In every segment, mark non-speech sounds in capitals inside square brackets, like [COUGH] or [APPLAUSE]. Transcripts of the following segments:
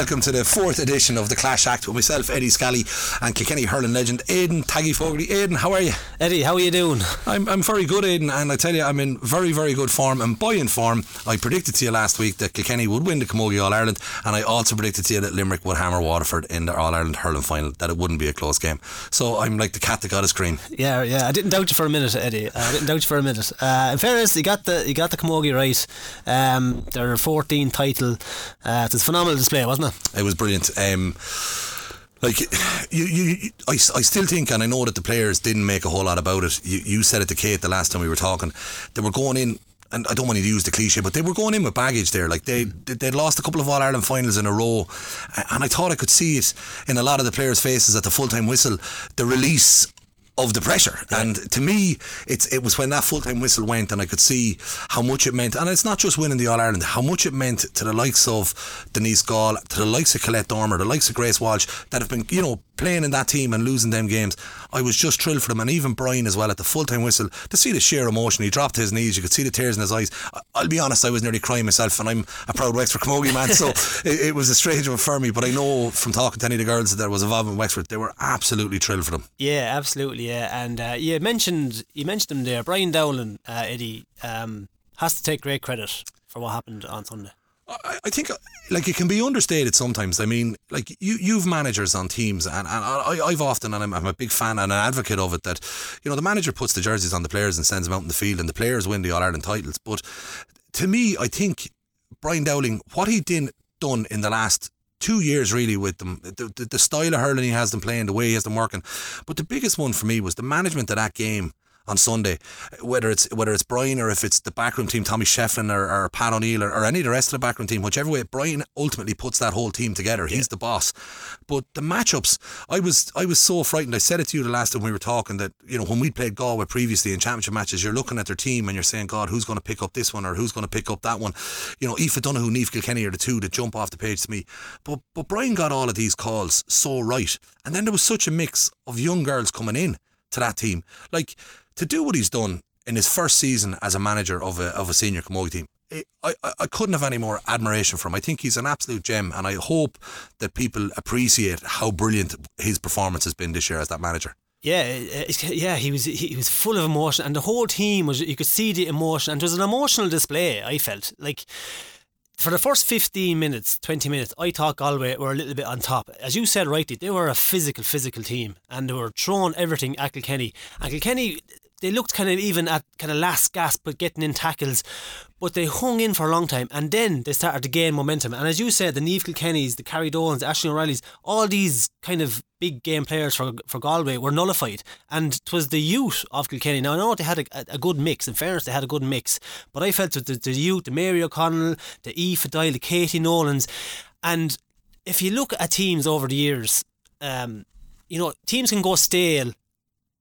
And you're very welcome to the fourth edition of the Clash Act with myself, Eddie Scally, and Kilkenny hurling legend Aidan Taggy Fogarty. Aidan, how are you? Eddie, how are you doing? I'm, I'm very good, Aidan, and I tell you, I'm in very, very good form and buoyant form. I predicted to you last week that Kilkenny would win the Camogie All Ireland, and I also predicted to you that Limerick would hammer Waterford in the All Ireland hurling final, that it wouldn't be a close game. So I'm like the cat that got his cream. Yeah, yeah. I didn't doubt you for a minute, Eddie. I didn't doubt you for a minute. Uh, in fairness, you got the you got the Camogie right. Um, their 14 title. Uh, it was a phenomenal display, wasn't it? [COUGHS] It was brilliant. Um, like you, you, I, I still think, and I know that the players didn't make a whole lot about it. You, you said it to Kate the last time we were talking. They were going in and I don't want to use the cliche, but they were going in with baggage there. Like they they'd lost a couple of All Ireland finals in a row, and I thought I could see it in a lot of the players' faces at the full time whistle. The release of the pressure. Yeah. And to me, it's it was when that full time whistle went, and I could see how much it meant. And it's not just winning the All Ireland, how much it meant to the likes of Denise Gaule, to the likes of Colette Dormer, the likes of Grace Walsh, that have been, you know, playing in that team and losing them games. I was just thrilled for them, and even Brian as well at the full time whistle to see the sheer emotion. He dropped his knees, you could see the tears in his eyes. I'll be honest, I was nearly crying myself, and I'm a proud Wexford Camogie man, so [LAUGHS] it, it, was a strange one for me. But I know from talking to any of the girls that was involved in Wexford, they were absolutely thrilled for them. Yeah, absolutely, yeah. And uh, you mentioned you mentioned him there, Brian Dowling, uh, Eddie, um, has to take great credit for what happened on Sunday. I, think like it can be understated sometimes. I mean, like you you've managers on teams, and, and I, I've often and I'm, I'm a big fan and an advocate of it that you know the manager puts the jerseys on the players and sends them out in the field, and the players win the All Ireland titles. But to me, I think Brian Dowling, what he did done in the last two years really with them, the, the, the style of hurling he has them playing, the way he has them working. But the biggest one for me was the management of that game on Sunday, whether it's whether it's Brian or if it's the backroom team, Tommy Shefflin or, or Pat O'Neill or, or, any of the rest of the backroom team, whichever way, Brian ultimately puts that whole team together. He's yeah. the boss. But the matchups, I was I was so frightened. I said it to you the last time we were talking that you know when we played Galway previously in championship matches, you're looking at their team and you're saying, God, who's going to pick up this one or who's going to pick up that one? You know, Aoife Donoghue, Niamh Kilkenny are the two that jump off the page to me. But but Brian got all of these calls so right, and then there was such a mix of young girls coming in to that team, like to do what he's done in his first season as a manager of a, of a senior camogie team. I, I, I couldn't have any more admiration for him. I think he's an absolute gem, and I hope that people appreciate how brilliant his performance has been this year as that manager. Yeah, yeah, he was he was full of emotion, and the whole team was. You could see the emotion, and it was an emotional display. I felt like for the first 15 minutes, 20 minutes, I thought Galway were a little bit on top. As you said rightly, they were a physical, physical team and they were throwing everything at Kilkenny. And Kilkenny, they looked kind of even at kind of last gasp but getting in tackles, but they hung in for a long time and then they started to gain momentum. And as you said, the Niamh Kilkennys, the Carrie Dolans, the Ailish O'Reillys, all these kind of big game players for for Galway were nullified. And it was the youth of Kilkenny. Now I know they had a, a good mix. In fairness, they had a good mix, but I felt that the, the youth, the Mary O'Connell, the Aoife Doyle, the Katie Nolans, and if you look at teams over the years, um, you know, teams can go stale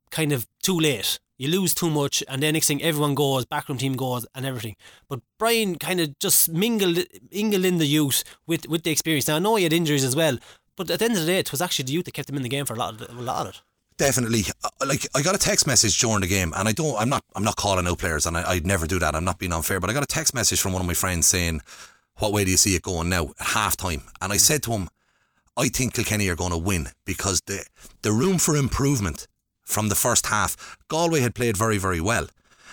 kind of too late you lose too much, and then next thing everyone goes, backroom team goes, and everything. But Brian kind of just mingled, mingled in the youth with, with the experience. Now I know he had injuries as well, but at the end of the day, it was actually the youth that kept him in the game for a lot of, a lot of it. Definitely. Uh, like I got a text message during the game and I don't I'm not I'm not calling out players and I, would never do that. I'm not being unfair but I got a text message from one of my friends saying what way do you see it going now? At half time and I said to him I think Kilkenny are going to win because the the room for improvement from the first half. Galway had played very, very well.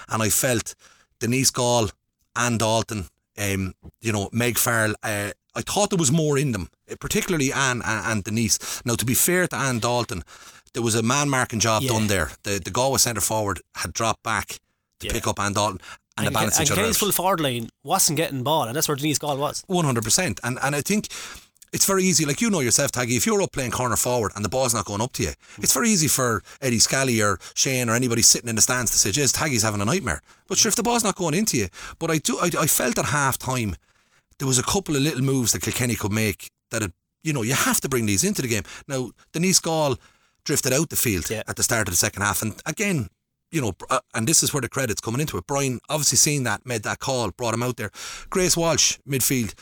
And I felt Denise Gaule Anne Dalton, um, you know, Meg Farrell, uh, I thought there was more in them, particularly Anne and, and, Denise. Now, to be fair to Anne Dalton, there was a man marking job yeah. done there. The, the Galway centre forward had dropped back to yeah. pick up Anne Dalton and, and balance each other. And Kenny's full forward line wasn't getting ball, and that's where Denise Gaule was. 100%. And, and I think it's very easy. Like you know yourself, Taggy, if you're up playing corner forward and the ball's not going up to you, it's very easy for Eddie Scally or Shane or anybody sitting in the stands to say, "Jeez, Taggy's having a nightmare." But sure, if the ball's not going into you, but I do, I, I felt at half time there was a couple of little moves that Kilkenny could make that, it, you know, you have to bring these into the game. Now, Denise Gaule drifted out the field yeah. at the start of the second half, and again, you know, uh, and this is where the credit's coming into it. Brian obviously seeing that, made that call, brought him out there. Grace Walsh, midfield.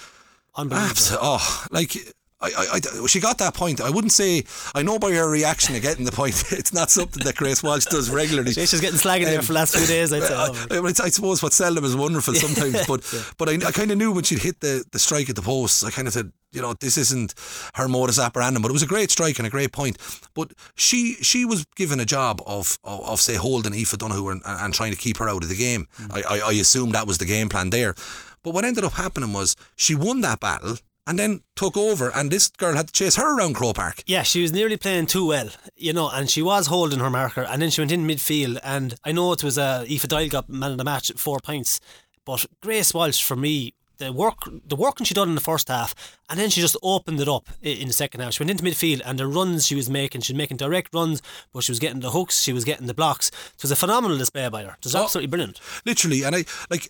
Unbelievable. oh, like I, I, I, she got that point. I wouldn't say I know by her reaction of getting the point. [LAUGHS] It's not something that Grace Walsh does regularly. She's getting slagging um, there for the last few days. I'd say. [LAUGHS] I, I, suppose what seldom is wonderful [LAUGHS] sometimes, but yeah. but I, I kind of knew when she'd hit the, the strike at the post. I kind of said, you know, this isn't her modus operandi, but it was a great strike and a great point. But she she was given a job of of, of say holding Aoife Donoghue and, and, trying to keep her out of the game. Mm. I, I I assume that was the game plan there. But what ended up happening was she won that battle and then took over, and this girl had to chase her around Croke Park. Yeah, she was nearly playing too well, you know, and she was holding her marker, and then she went in midfield, and I know it was uh, Aoife got man of the match at four points, but Grace Walsh for me. The work, the working she done in the first half, and then she just opened it up in the second half. She went into midfield, and the runs she was making, she was making direct runs, but she was getting the hooks, she was getting the blocks. It was a phenomenal display by her. It was oh, absolutely brilliant. Literally, and I like.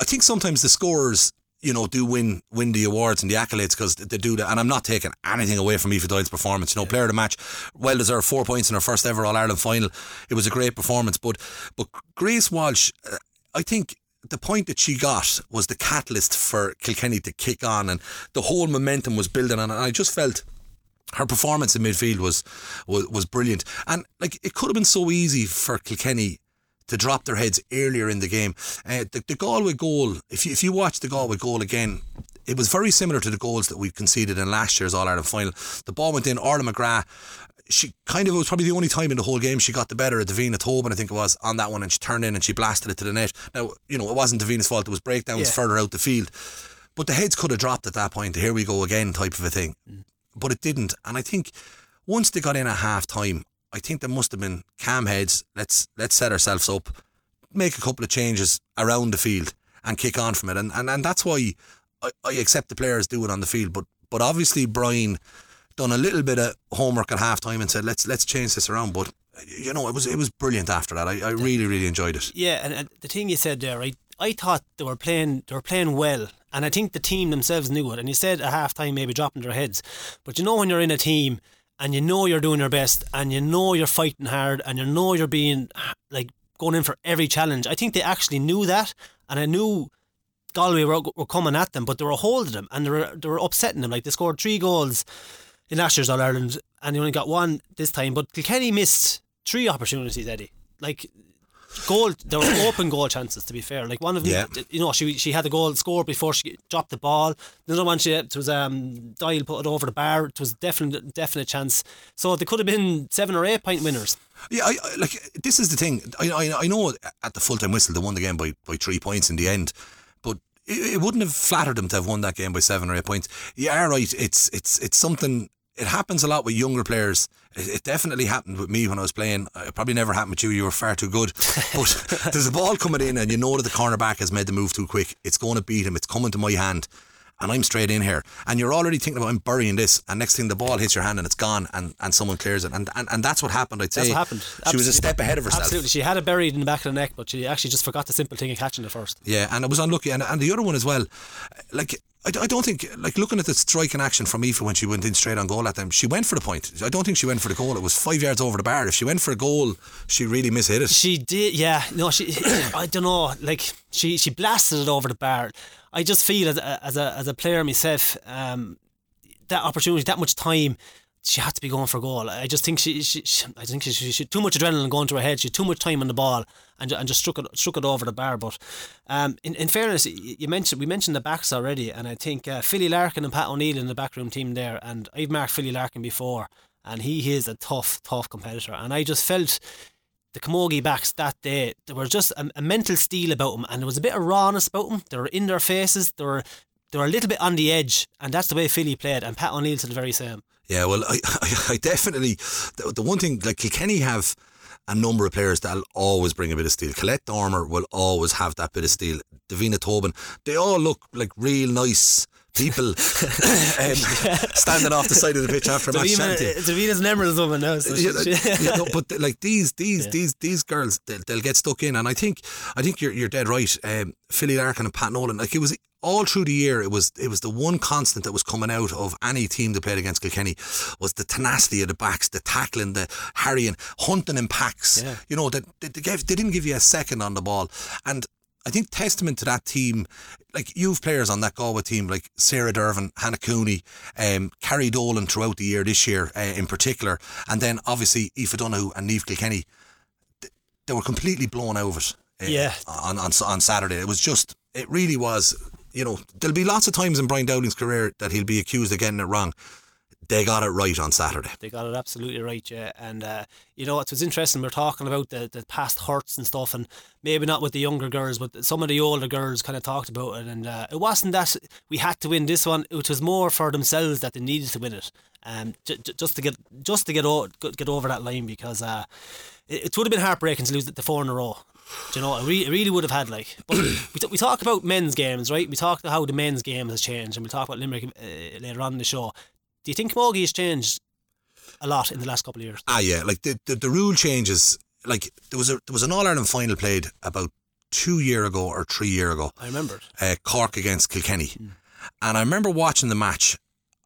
I think sometimes the scorers you know, do win win the awards and the accolades because they do that. And I'm not taking anything away from Aoife Doyle's performance. You know, yeah. player of the match, well deserved four points in her first ever All Ireland final. It was a great performance. But but Grace Walsh, uh, I think the point that she got was the catalyst for Kilkenny to kick on, and the whole momentum was building on. And I just felt her performance in midfield was, was was brilliant. And like it could have been so easy for Kilkenny to drop their heads earlier in the game. Uh, the, the Galway goal, if you, if you watch the Galway goal again, it was very similar to the goals that we conceded in last year's All Ireland final. The ball went in, Orla McGrath. She kind of it was probably the only time in the whole game she got the better of Davina Tobin, I think it was, on that one, and she turned in and she blasted it to the net. Now, you know, it wasn't Davina's fault, it was breakdowns yeah. further out the field. But the heads could have dropped at that point, here we go again type of a thing. Mm. But it didn't. And I think once they got in at half time, I think there must have been calm heads. Let's let's set ourselves up, make a couple of changes around the field, and kick on from it. And and, and that's why I, I accept the players do it on the field. But but obviously Brian done a little bit of homework at half time and said let's let's change this around. But you know it was it was brilliant after that. I, I really really enjoyed it. Yeah, and, and the thing you said there, I I thought they were playing they were playing well. And I think the team themselves knew it. And you said at half time maybe dropping their heads. But you know when you're in a team and you know you're doing your best and you know you're fighting hard and you know you're being like going in for every challenge. I think they actually knew that and I knew Galway were, were coming at them, but they were holding them and they were, they were upsetting them. Like they scored three goals in last year's All Ireland and they only got one this time. But Kilkenny missed three opportunities, Eddie. Like goal there were [COUGHS] open goal chances to be fair. Like one of them yeah. you know she she had the goal scored before she dropped the ball. The other one she it was um Doyle put it over the bar. It was definite definite chance. So they could have been seven or eight point winners. Yeah I, I like this is the thing. I, I I know at the full time whistle they won the game by, by three points in the end but it, it wouldn't have flattered them to have won that game by seven or eight points. Yeah right it's it's it's something it happens a lot with younger players. It, it, definitely happened with me when I was playing. It probably never happened with you. You were far too good. [LAUGHS] But there's a ball coming in, and you know that the cornerback has made the move too quick. It's going to beat him. It's coming to my hand and I'm straight in here. And you're already thinking about I'm burying this, and next thing the ball hits your hand and it's gone, and, and someone clears it, and, and and that's what happened. I'd say that's what happened. Absolutely. She was a step ahead of herself. Absolutely, she had it buried in the back of the neck, but she actually just forgot the simple thing of catching it first. Yeah, and it was unlucky, and and the other one as well, like. I, I don't think, like looking at the striking action from Aoife when she went in straight on goal at them, she went for the point. I don't think she went for the goal. It was five yards over the bar. If she went for a goal, she really mishit it. She did, yeah. No, she. [COUGHS] I don't know. Like she, she blasted it over the bar. I just feel as a, as a, as a player myself, um, that opportunity, that much time, she had to be going for goal. I just think she, she, she I think she, she, she too much adrenaline going to her head. She had too much time on the ball and, and just struck it struck it over the bar. But um, in, in fairness, you mentioned we mentioned the backs already, and I think uh, Philly Larkin and Pat O'Neill in the backroom team there, and I've marked Philly Larkin before, and he is a tough, tough competitor, and I just felt the Camogie backs that day, there was just a, a, mental steel about them, and there was a bit of rawness about them. They were in their faces. They were they were a little bit on the edge, and that's the way Philly played. And Pat O'Neill said the very same. Yeah, well, I, [LAUGHS] I, I definitely the, the, one thing like Kilkenny have a number of players that'll always bring a bit of steel. Colette Dormer will always have that bit of steel. Davina Tobin, they all look like real nice people [LAUGHS] [LAUGHS] um, standing off the side of the pitch after a match. Davina's an Emerald's woman now. So yeah, yeah, [LAUGHS] no, but like these, these, yeah. these, these girls, they'll, they'll, get stuck in, and I think, I think you're, you're dead right. Um, Philly Larkin and Pat Nolan, like it was all through the year, it was it was the one constant that was coming out of any team that played against Kilkenny was the tenacity of the backs, the tackling, the harrying, hunting in packs. Yeah. You know, that they, they, gave, they didn't give you a second on the ball, and I think testament to that team, like you've players on that Galway team, like Sarah Dervan, Hannah Cooney, um, Carrie Dolan throughout the year this year uh, in particular, and then obviously Aoife Donoghue and Niamh Kilkenny. th- They were completely blown out of it. uh, Yeah. On, on on Saturday, it was just, it really was. You know, there'll be lots of times in Brian Dowling's career that he'll be accused of getting it wrong. They got it right on Saturday. They got it absolutely right, yeah. And uh, you know, it was interesting. We're talking about the, the past hurts and stuff, and maybe not with the younger girls, but some of the older girls kind of talked about it. And uh, it wasn't that we had to win this one; it was more for themselves that they needed to win it, um, j- j- just to get just to get o- get over that line because uh, it, it would have been heartbreaking to lose the four in a row. Do you know, it really, it really would have had like. But we, t- we talk about men's games, right? We talk about how the men's game has changed, and we talk about Limerick uh, later on in the show. Do you think Mogi has changed a lot in the last couple of years? Ah, yeah, like the, the, the rule changes. Like there was a there was an All Ireland final played about two year ago or three year ago. I remember it. uh, Cork against Kilkenny. And I remember watching the match.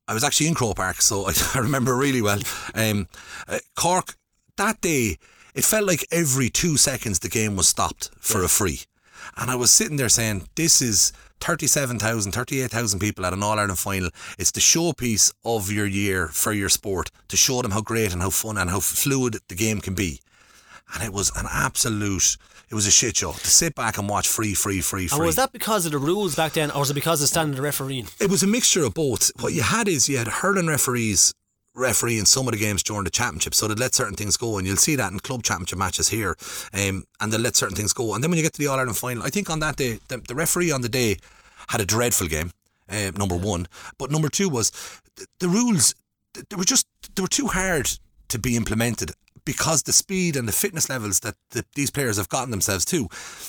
I was actually in Croke Park, so I, [LAUGHS] I remember really well. Um, uh, Cork, that day, it felt like every two seconds the game was stopped for a free. And I was sitting there saying, this is 37,000, 38,000 people at an All Ireland final. It's the showpiece of your year for your sport to show them how great and how fun and how fluid the game can be. And it was an absolute, it was a shit show to sit back and watch free, free, free, free. And was that because of the rules back then, or was it because of the standard refereeing? It was a mixture of both. What you had is you had hurling referees refereeing some of the games during the championship, so they'd let certain things go, and you'll see that in club championship matches here, um, and they'll let certain things go. And then when you get to the All Ireland final, I think on that day, the, the referee on the day had a dreadful game. Uh, number one, but number two was the, the rules. They were just they were too hard to be implemented because the speed and the fitness levels that the, these players have gotten themselves to.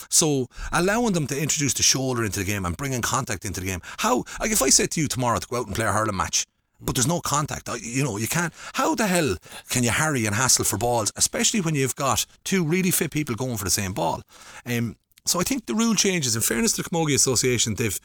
So allowing them to introduce the shoulder into the game and bringing contact into the game. How like if I said to you tomorrow to go out and play a hurling match, but there's no contact, you know, you can't. How the hell can you harry and hassle for balls, especially when you've got two really fit people going for the same ball? Um, so I think the rule changes. In fairness to the Camogie Association, they've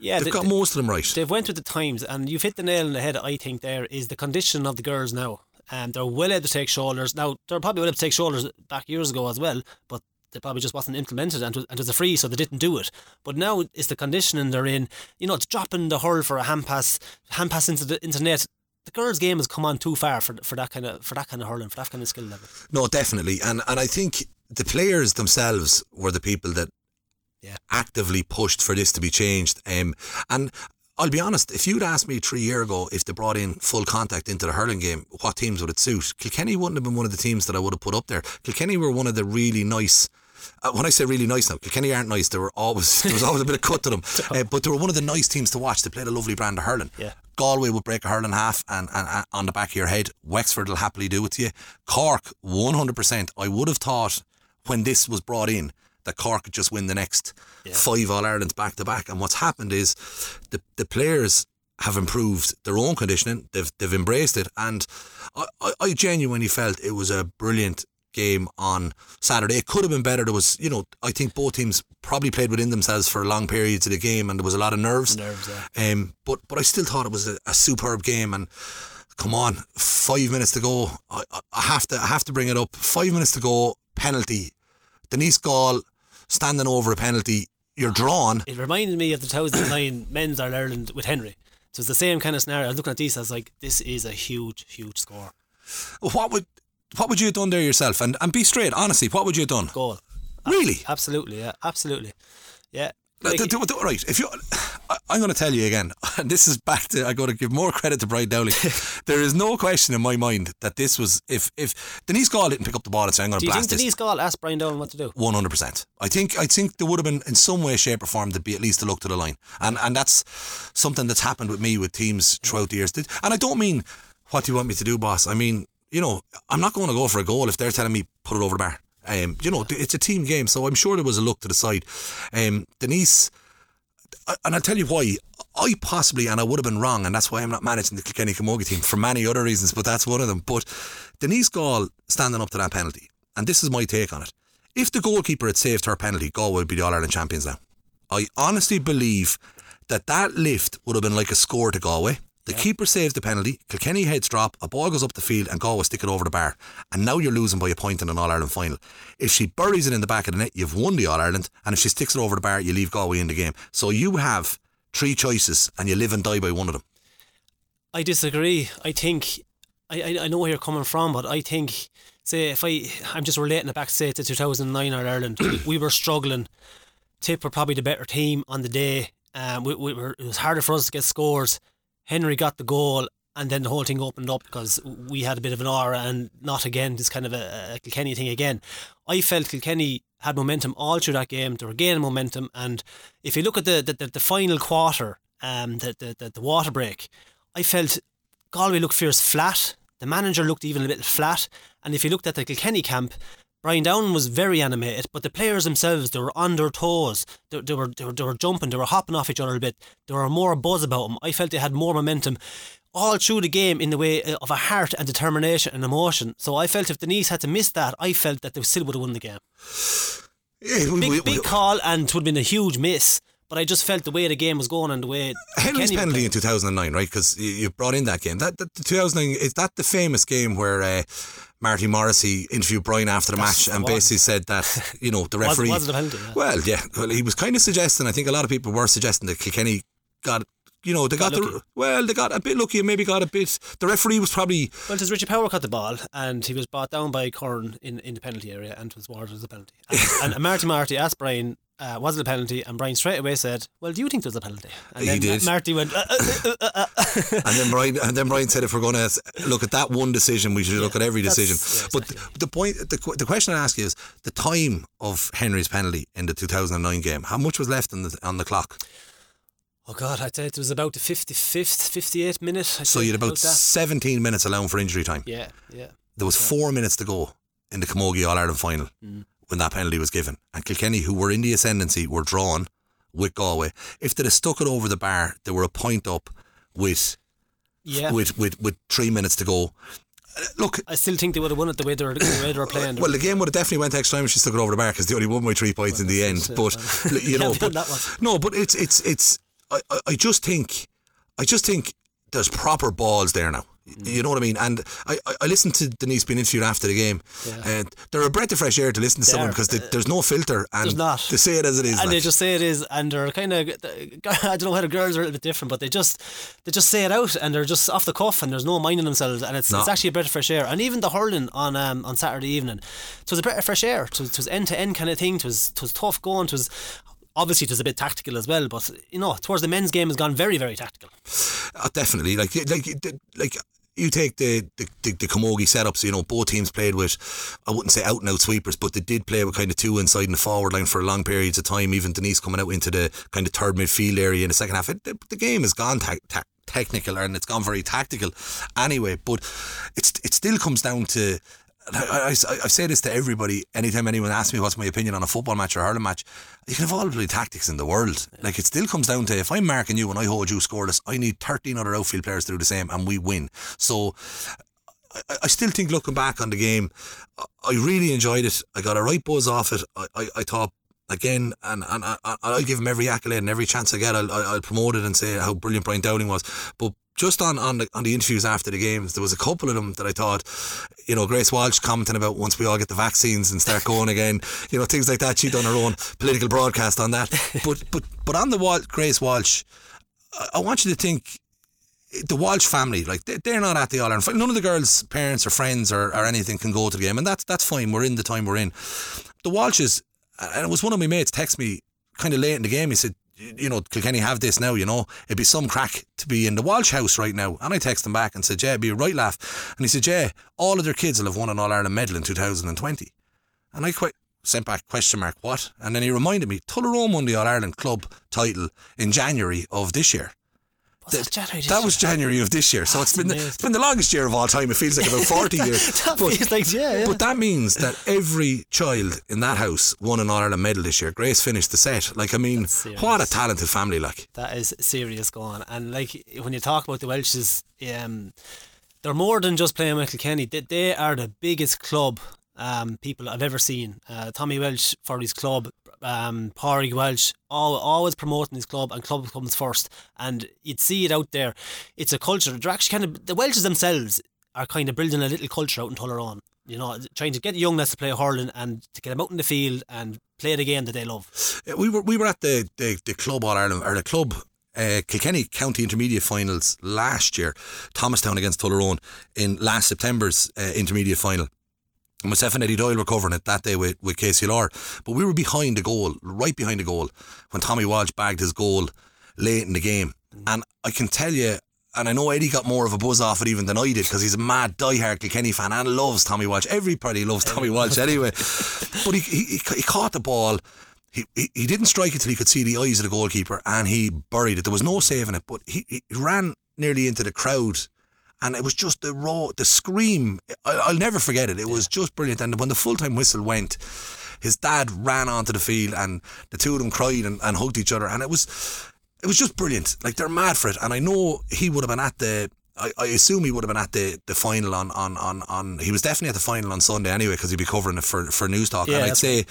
Yeah, they've they- got they- most of them right. They've went with the times, and you've hit the nail on the head. I think there is the condition of the girls now, and they're well able to take shoulders. Now they're probably well able to take shoulders back years ago as well, but they probably just wasn't implemented, and it was, and it was a free, so they didn't do it. But now it's the conditioning they're in. You know, it's dropping the hurl for a hand pass, hand pass into the into net. The girls' game has come on too far for for that kind of for that kind of hurling, for that kind of skill level. No, definitely, and and I think the players themselves were the people that Yeah. actively pushed for this to be changed. Um, and I'll be honest, if you'd asked me three year ago if they brought in full contact into the hurling game, what teams would it suit? Kilkenny wouldn't have been one of the teams that I would have put up there. Kilkenny were one of the really nice. Uh, when I say really nice now, Kilkenny aren't nice. There were always [LAUGHS] there was always a bit of cut to them, [LAUGHS] uh, but they were one of the nice teams to watch. They played a lovely brand of hurling. Yeah. Galway would break a hurling half and, and, and on the back of your head. Wexford will happily do it to you. Cork, 100%. I would have thought when this was brought in that Cork could just win the next five All Irelands back to back. And what's happened is the, the players have improved their own conditioning, they've, they've embraced it. And I, I, I genuinely felt it was a brilliant game on Saturday. It could have been better. There was, you know, I think both teams probably played within themselves for long periods of the game and there was a lot of nerves. Nerves, yeah. Um, but but I still thought it was a, a superb game and come on, five minutes to go. I, I- have to I have to bring it up. Five minutes to go, penalty. Denise Gaule standing over a penalty. You're drawn. It reminded me of the 2009 men's All Ireland with Henry. So it's the same kind of scenario. I was looking at this, I was like, this is a huge, huge score. What would what would you have done there yourself? And and be straight, honestly, what would you have done? Goal. Really? Absolutely, yeah, absolutely. Yeah. Like, th- th- th- right, if you, I- I'm going to tell you again, [LAUGHS] and this is back to I got to give more credit to Brian Dowling. [LAUGHS] there is no question in my mind that this was if if Denise Gaule didn't pick up the ball and say I'm going do to blast this. Denise Gaule asked Brian Dowling what to do? One hundred percent. I think I think there would have been in some way, shape, or form to be at least a look to the line, and and that's something that's happened with me with teams throughout the years. And I don't mean what do you want me to do, boss. I mean you know I'm not going to go for a goal if they're telling me put it over the bar. Um, you know it's a team game, so I'm sure there was a look to the side. Um, Denise, and I'll tell you why. I possibly, and I would have been wrong, and that's why I'm not managing the Kilkenny Camogie team for many other reasons, but that's one of them. But Denise Gaule standing up to that penalty, and this is my take on it. If the goalkeeper had saved her penalty, Galway would be the All Ireland champions now. I honestly believe that that lift would have been like a score to Galway. The keeper saves the penalty. Kilkenny heads drop. A ball goes up the field, and Galway stick it over the bar. And now you're losing by a point in an All Ireland final. If she buries it in the back of the net, you've won the All Ireland. And if she sticks it over the bar, you leave Galway in the game. So you have three choices, and you live and die by one of them. I disagree. I think I, I, know where you're coming from, but I think say if I I'm just relating it back say to 2009 All Ireland, we, we were struggling. Tip were probably the better team on the day. Um, we, we were, it was harder for us to get scores. Henry got the goal, and then the whole thing opened up because we had a bit of an aura, and not again this kind of a, a Kilkenny thing again. I felt Kilkenny had momentum all through that game. They were gaining momentum, and if you look at the the, the, the final quarter, um, the, the the the water break, I felt Galway looked fierce flat. The manager looked even a bit flat, and if you looked at the Kilkenny camp, Brian Dowling was very animated, but the players themselves, they were on their toes. They, they, were, they, were, they were jumping, they were hopping off each other a bit. There were more buzz about them. I felt they had more momentum all through the game in the way uh, of a heart and determination and emotion. So I felt if Denise had to miss that, I felt that they still would have won the game. [SIGHS] Yeah, we- Big, we- big call, and it would have been a huge miss. But I just felt the way the game was going and the way Henry's Kenny penalty in 2009, right? Because you, brought in that game. That, that the 2009 is that the famous game where uh, Marty Morrissey interviewed Brian after the That's match and one. basically said that you know the [LAUGHS] referee was it a penalty, yeah. Well, yeah. Well, he was kind of suggesting. I think a lot of people were suggesting that Kilkenny got. You know, they got, Got the well, they got a bit lucky and maybe got a bit. The referee was probably Well, was Richie Power caught the ball, and he was brought down by Curran in, in the penalty area, and was awarded as a penalty. And, and Marty Marty asked Brian, uh, "Was it a penalty?" And Brian straight away said, "Well, do you think was a penalty?" And He then did. Marty went, uh, uh, uh, uh, uh. [LAUGHS] and then Brian and then Brian said if we're going to look at that one decision, we should look at every decision. yeah, But the, the point, the, the question I ask you is the time of Henry's penalty in the 2009 game. How much was left on the on the clock? Oh God, I'd say it was about the fifty fifth, fifty eighth minute. I'd So you had about that. 17 minutes allowed for injury time. Yeah, yeah. There was four minutes to go in the Camogie All Ireland final Mm. When that penalty was given. And Kilkenny, who were in the ascendancy, were drawn with Galway. If they'd have stuck it over the bar, they were a point up with Yeah. with, with, with three minutes to go. Uh, Look, I still think they would have won it the way they were, the way they were playing. well, the game would have definitely went extra time if she stuck it over the bar because they only won by three points in the end. But well, you know, [LAUGHS] but, no, but it's it's it's. I, I just think, I just think there's proper balls there now. You know what I mean? And I, I, listened to Denise being interviewed after the game. Yeah. And they're a breath of fresh air to listen to They someone because there's no filter and There's not. they say it as it is. and they just say it is, and they're kind of [LAUGHS] I don't know how the girls are a little bit different, but they just they just say it out, and they're just off the cuff, and there's no minding themselves, and it's, No. it's actually a breath of fresh air. And even the hurling on um, on Saturday evening, it was a breath of fresh air. It was, it was end to end kind of thing. It was it was tough going. It was obviously it was a bit tactical as well, but you know towards the men's game has gone very very tactical. Uh, definitely. Like, like, like you take the, the, the, the Camogie setups, you know, both teams played with, I wouldn't say out and out sweepers, but they did play with kind of two inside and the forward line for long periods of time. Even Denise coming out into the kind of third midfield area in the second half. It, the, the game has gone ta- ta- technical and it's gone very tactical anyway, but it's it still comes down to. I, I, I say this to everybody anytime anyone asks me what's my opinion on a football match or a hurling match. You can have all the tactics in the world. Like it still comes down to if I'm marking you and I hold you scoreless, I need 13 other outfield players to do the same and we win. So I, I still think looking back on the game, I- I really enjoyed it. I got a right buzz off it. I, I, I thought again, and, and I, I- I'll give him every accolade and every chance I get. I'll, I'll promote it and say how brilliant Brian Dowling was. But just on, on the on the interviews after the games, there was a couple of them that I thought, you know, Grace Walsh commenting about once we all get the vaccines and start going again, you know, things like that. She done her own political broadcast on that. [LAUGHS] But but but on the Wal- Grace Walsh, I, I want you to think the Walsh family, like they, they're not at the All Ireland. None of the girls' parents or friends or, or anything can go to the game, and that's that's fine. We're in the time we're in. The Walshes, and it was one of my mates text me kind of late in the game. He said, "You know, Kilkenny have this now. You know, it'd be some crack to be in the Walsh house right now." And I text him back and said, "Yeah, it'd be a right laugh." And he said, "Yeah, all of their kids will have won an All Ireland medal in 2020." And I quite sent back question mark what? And then he reminded me, Tullaroan won the All Ireland club title in January of this year. Was that That was? January of this year, so it's been the, it's been the longest year of all time. It feels like about forty [LAUGHS] years. That feels like- yeah, yeah. But that means that every child in that house won an Ireland medal this year. Grace finished the set. Like I mean, what a talented family! Like That is serious going. And like when you talk about the Walshes, um, they're more than just playing with Kenny. They, they are the biggest club um, people I've ever seen. Uh, Tommy Walsh for his club, um, Pádraig Walsh, all, always promoting his club, and club comes first. And you'd see it out there. It's a culture. They're actually kind of the Walshes themselves are kind of building a little culture out in Tullaroan. You know, trying to get young lads to play hurling and to get them out in the field and play the game that they love. Yeah, we were we were at the the, the club All Ireland or the club. Uh, Kilkenny County Intermediate Finals last year, Thomastown against Tullaroan in last September's uh, Intermediate Final. And myself and Eddie Doyle were covering it that day with, with KCLR. But we were behind the goal, right behind the goal, when Tommy Walsh bagged his goal late in the game. Mm. And I can tell you, and I know Eddie got more of a buzz off it even than I did because he's a mad diehard Kilkenny fan and loves Tommy Walsh. Everybody loves Tommy Walsh anyway. [LAUGHS] But he, he, he caught the ball. He, he, he didn't strike it till he could see the eyes of the goalkeeper and he buried it. There was no saving it, but he, he ran nearly into the crowd and it was just the raw, the scream. I, will never forget it. It was just brilliant. And when the full time whistle went, his dad ran onto the field and the two of them cried and, and hugged each other. And it was, it was just brilliant. Like they're mad for it. And I know he would have been at the I, I assume he would have been at the, the final on, on, on, on he was definitely at the final on Sunday anyway because he'd be covering it for, for Newstalk Yeah, and I'd say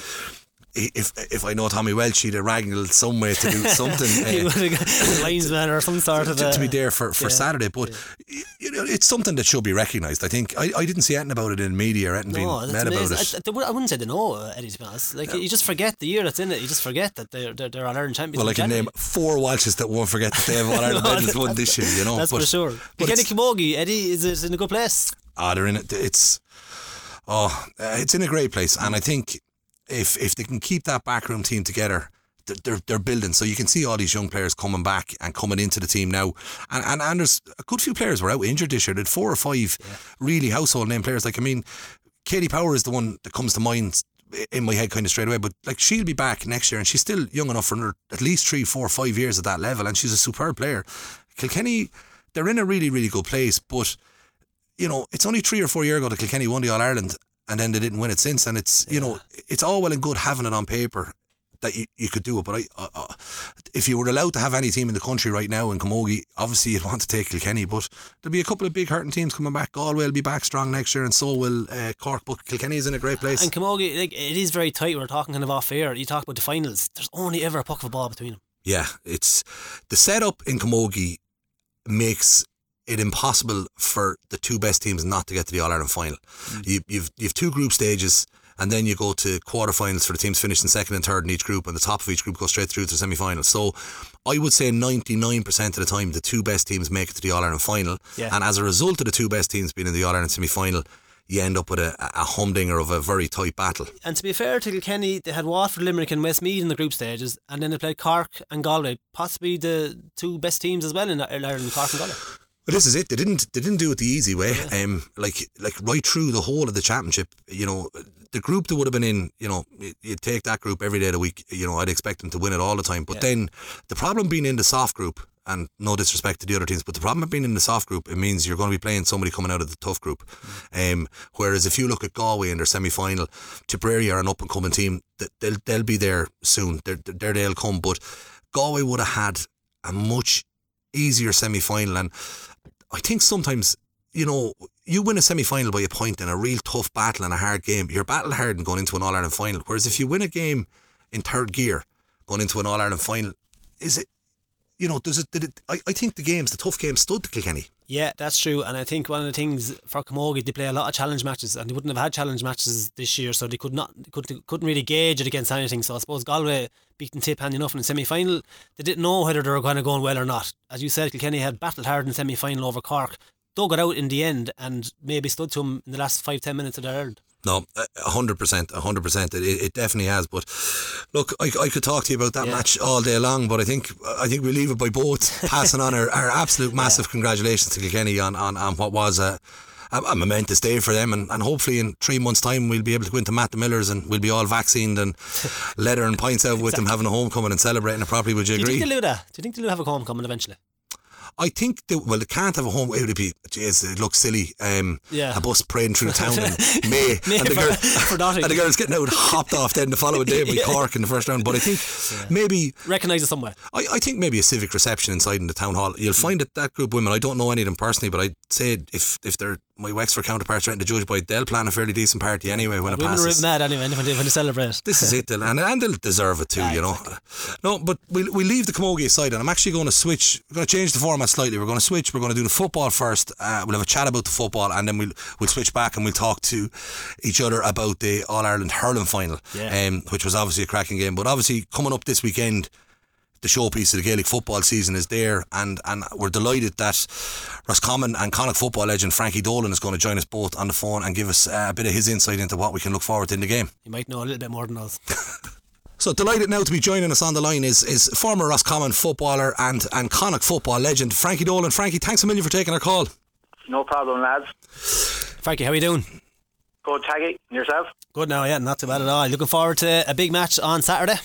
if if I know Tommy Walsh he'd have wrangled some way to do [LAUGHS] something he uh, would have got linesman or some sort of to, to be there for, for yeah, Saturday but y- you know it's something that should be recognised I think I, I didn't see anything about it in media or anything No, being made about amazing. it I, I, wouldn't say they know, uh, Eddie, to be honest. Like, you just forget the year that's in it. You just forget that they're, they're, they're All Ireland champions. well I can name four Walshes that won't forget that they have [LAUGHS] All Ireland No, medals won this year you know That's but, for sure. but Kenny Camogie, Eddie, is it in a good place? Ah, they're in it. It's oh, uh, it's in a great place, and I think if if they can keep that backroom team together. They're, they're building, so you can see all these young players coming back and coming into the team now, and and, and there's a good few players were out injured this year. Did four or five really household name players. Like I mean, Katie Power is the one that comes to mind in my head kind of straight away. But like she'll be back next year, and she's still young enough for at least three, four, five years at that level, and she's a superb player. Kilkenny, they're in a really, really good place, but you know, it's only three or four years ago that Kilkenny won the All Ireland, and then they didn't win it since. And it's you know, it's all well and good having it on paper that you, you could do it, but I, uh, uh, if you were allowed to have any team in the country right now in Camogie, obviously you'd want to take Kilkenny, but there'll be a couple of big hurting teams coming back. Galway will be back strong next year, and so will uh, Cork. But Kilkenny is in a great place. And Camogie, like, it is very tight. We're talking kind of off air. You talk about the finals. There's only ever a puck of a ball between them. Yeah, it's the setup in Camogie makes it impossible for the two best teams not to get to the All Ireland final. Mm. You, you've you've two group stages, and then you go to quarterfinals for the teams finishing second and third in each group, and the top of each group goes straight through to the semi final. So, I would say ninety nine percent of the time the two best teams make it to the All Ireland final, Yeah. and as a result of the two best teams being in the All Ireland semi final. You end up with a, a humdinger of a very tight battle. And to be fair to Kilkenny, they had Waterford, Limerick, and Westmeath in the group stages, and then they played Cork and Galway, possibly the two best teams as well in Ireland, Cork and Galway. But this is it. They didn't. They didn't do it the easy way. Um, like like right through the whole of the championship. You know, the group that would have been in. You know, you- take that group every day of the week. You know, I'd expect them to win it all the time. But then the problem being in the soft group, and no disrespect to the other teams, but the problem of being in the soft group, it means you're going to be playing somebody coming out of the tough group. Um, whereas if you look at Galway in their semi final, Tipperary are an up and coming team. That they'll they'll be there soon. They're, they're they'll come. But Galway would have had a much easier semi final and. I think sometimes, you know, you win a semi final by a point in a real tough battle and a hard game. You're battle hardened going into an All Ireland final. Whereas if you win a game in third gear going into an All Ireland final, is it, you know, does it, did it, I, I think the games, the tough games stood to Kilkenny. Yeah, that's true. And I think one of the things for Camogie, they play a lot of challenge matches, and they wouldn't have had challenge matches this year, so they could not could, couldn't really gauge it against anything. So I suppose Galway beaten Tip handy enough in the semi final. They didn't know whether they were going to go on well or not. As you said, Kilkenny had battled hard in the semi final over Cork, dug it out in the end, and maybe stood to them in the last five ten minutes of their Ireland. No, a hundred percent, a hundred percent. It it definitely has. But look, I, I could talk to you about that Yeah. match all day long. But I think I think we leave it by both [LAUGHS] passing on our, our absolute massive congratulations to Kilkenny on, on, on what was a, a, a momentous day for them. And, and hopefully in three months' time we'll be able to go into Matt the Millers and we'll be all vaccinated and [LAUGHS] leather and pints out with them having a homecoming and celebrating it properly. Would you agree? Do you think they'll do that? Do you think they'll have a homecoming eventually? I think they, well, they can't have a home. It would be, jeez, it looks silly. Um, Yeah. a bus parading through the town in [LAUGHS] May, May and the for- girl, [LAUGHS] for Nottingham. and the girls getting out hopped off then the following day by Cork in the first round. But I think maybe Recognise it somewhere. I, I think maybe a civic reception inside in the town hall. You'll find that that group of women. I don't know any of them personally, but I'd say if if they're my Wexford counterparts trying to judge by they'll plan a fairly decent party anyway when it Women passes. are mad anyway when they, when they celebrate. This is it, they'll- and, and they'll deserve it too, Yeah, you know. No, but we'll, we'll leave the Camogie aside, and I'm actually going to switch. We're going to change the format slightly. We're going to switch. We're going to do the football first. Uh, we'll have a chat about the football, and then we'll we'll switch back and we'll talk to each other about the All Ireland hurling final, Yeah. um, which was obviously a cracking game. But obviously coming up this weekend. The showpiece of the Gaelic football season is there, and, and we're delighted that Roscommon and Connacht football legend Frankie Dolan is going to join us both on the phone and give us uh, a bit of his insight into what we can look forward to in the game. You might know a little bit more than us. [LAUGHS] [LAUGHS] So delighted now to be joining us on the line is is former Roscommon footballer and and Connacht football legend Frankie Dolan. Frankie, thanks a million for taking our call. No problem, lads. Frankie, how are you doing? Good, Taggy. And yourself? Good now, yeah, not too bad at all. Looking forward to a big match on Saturday.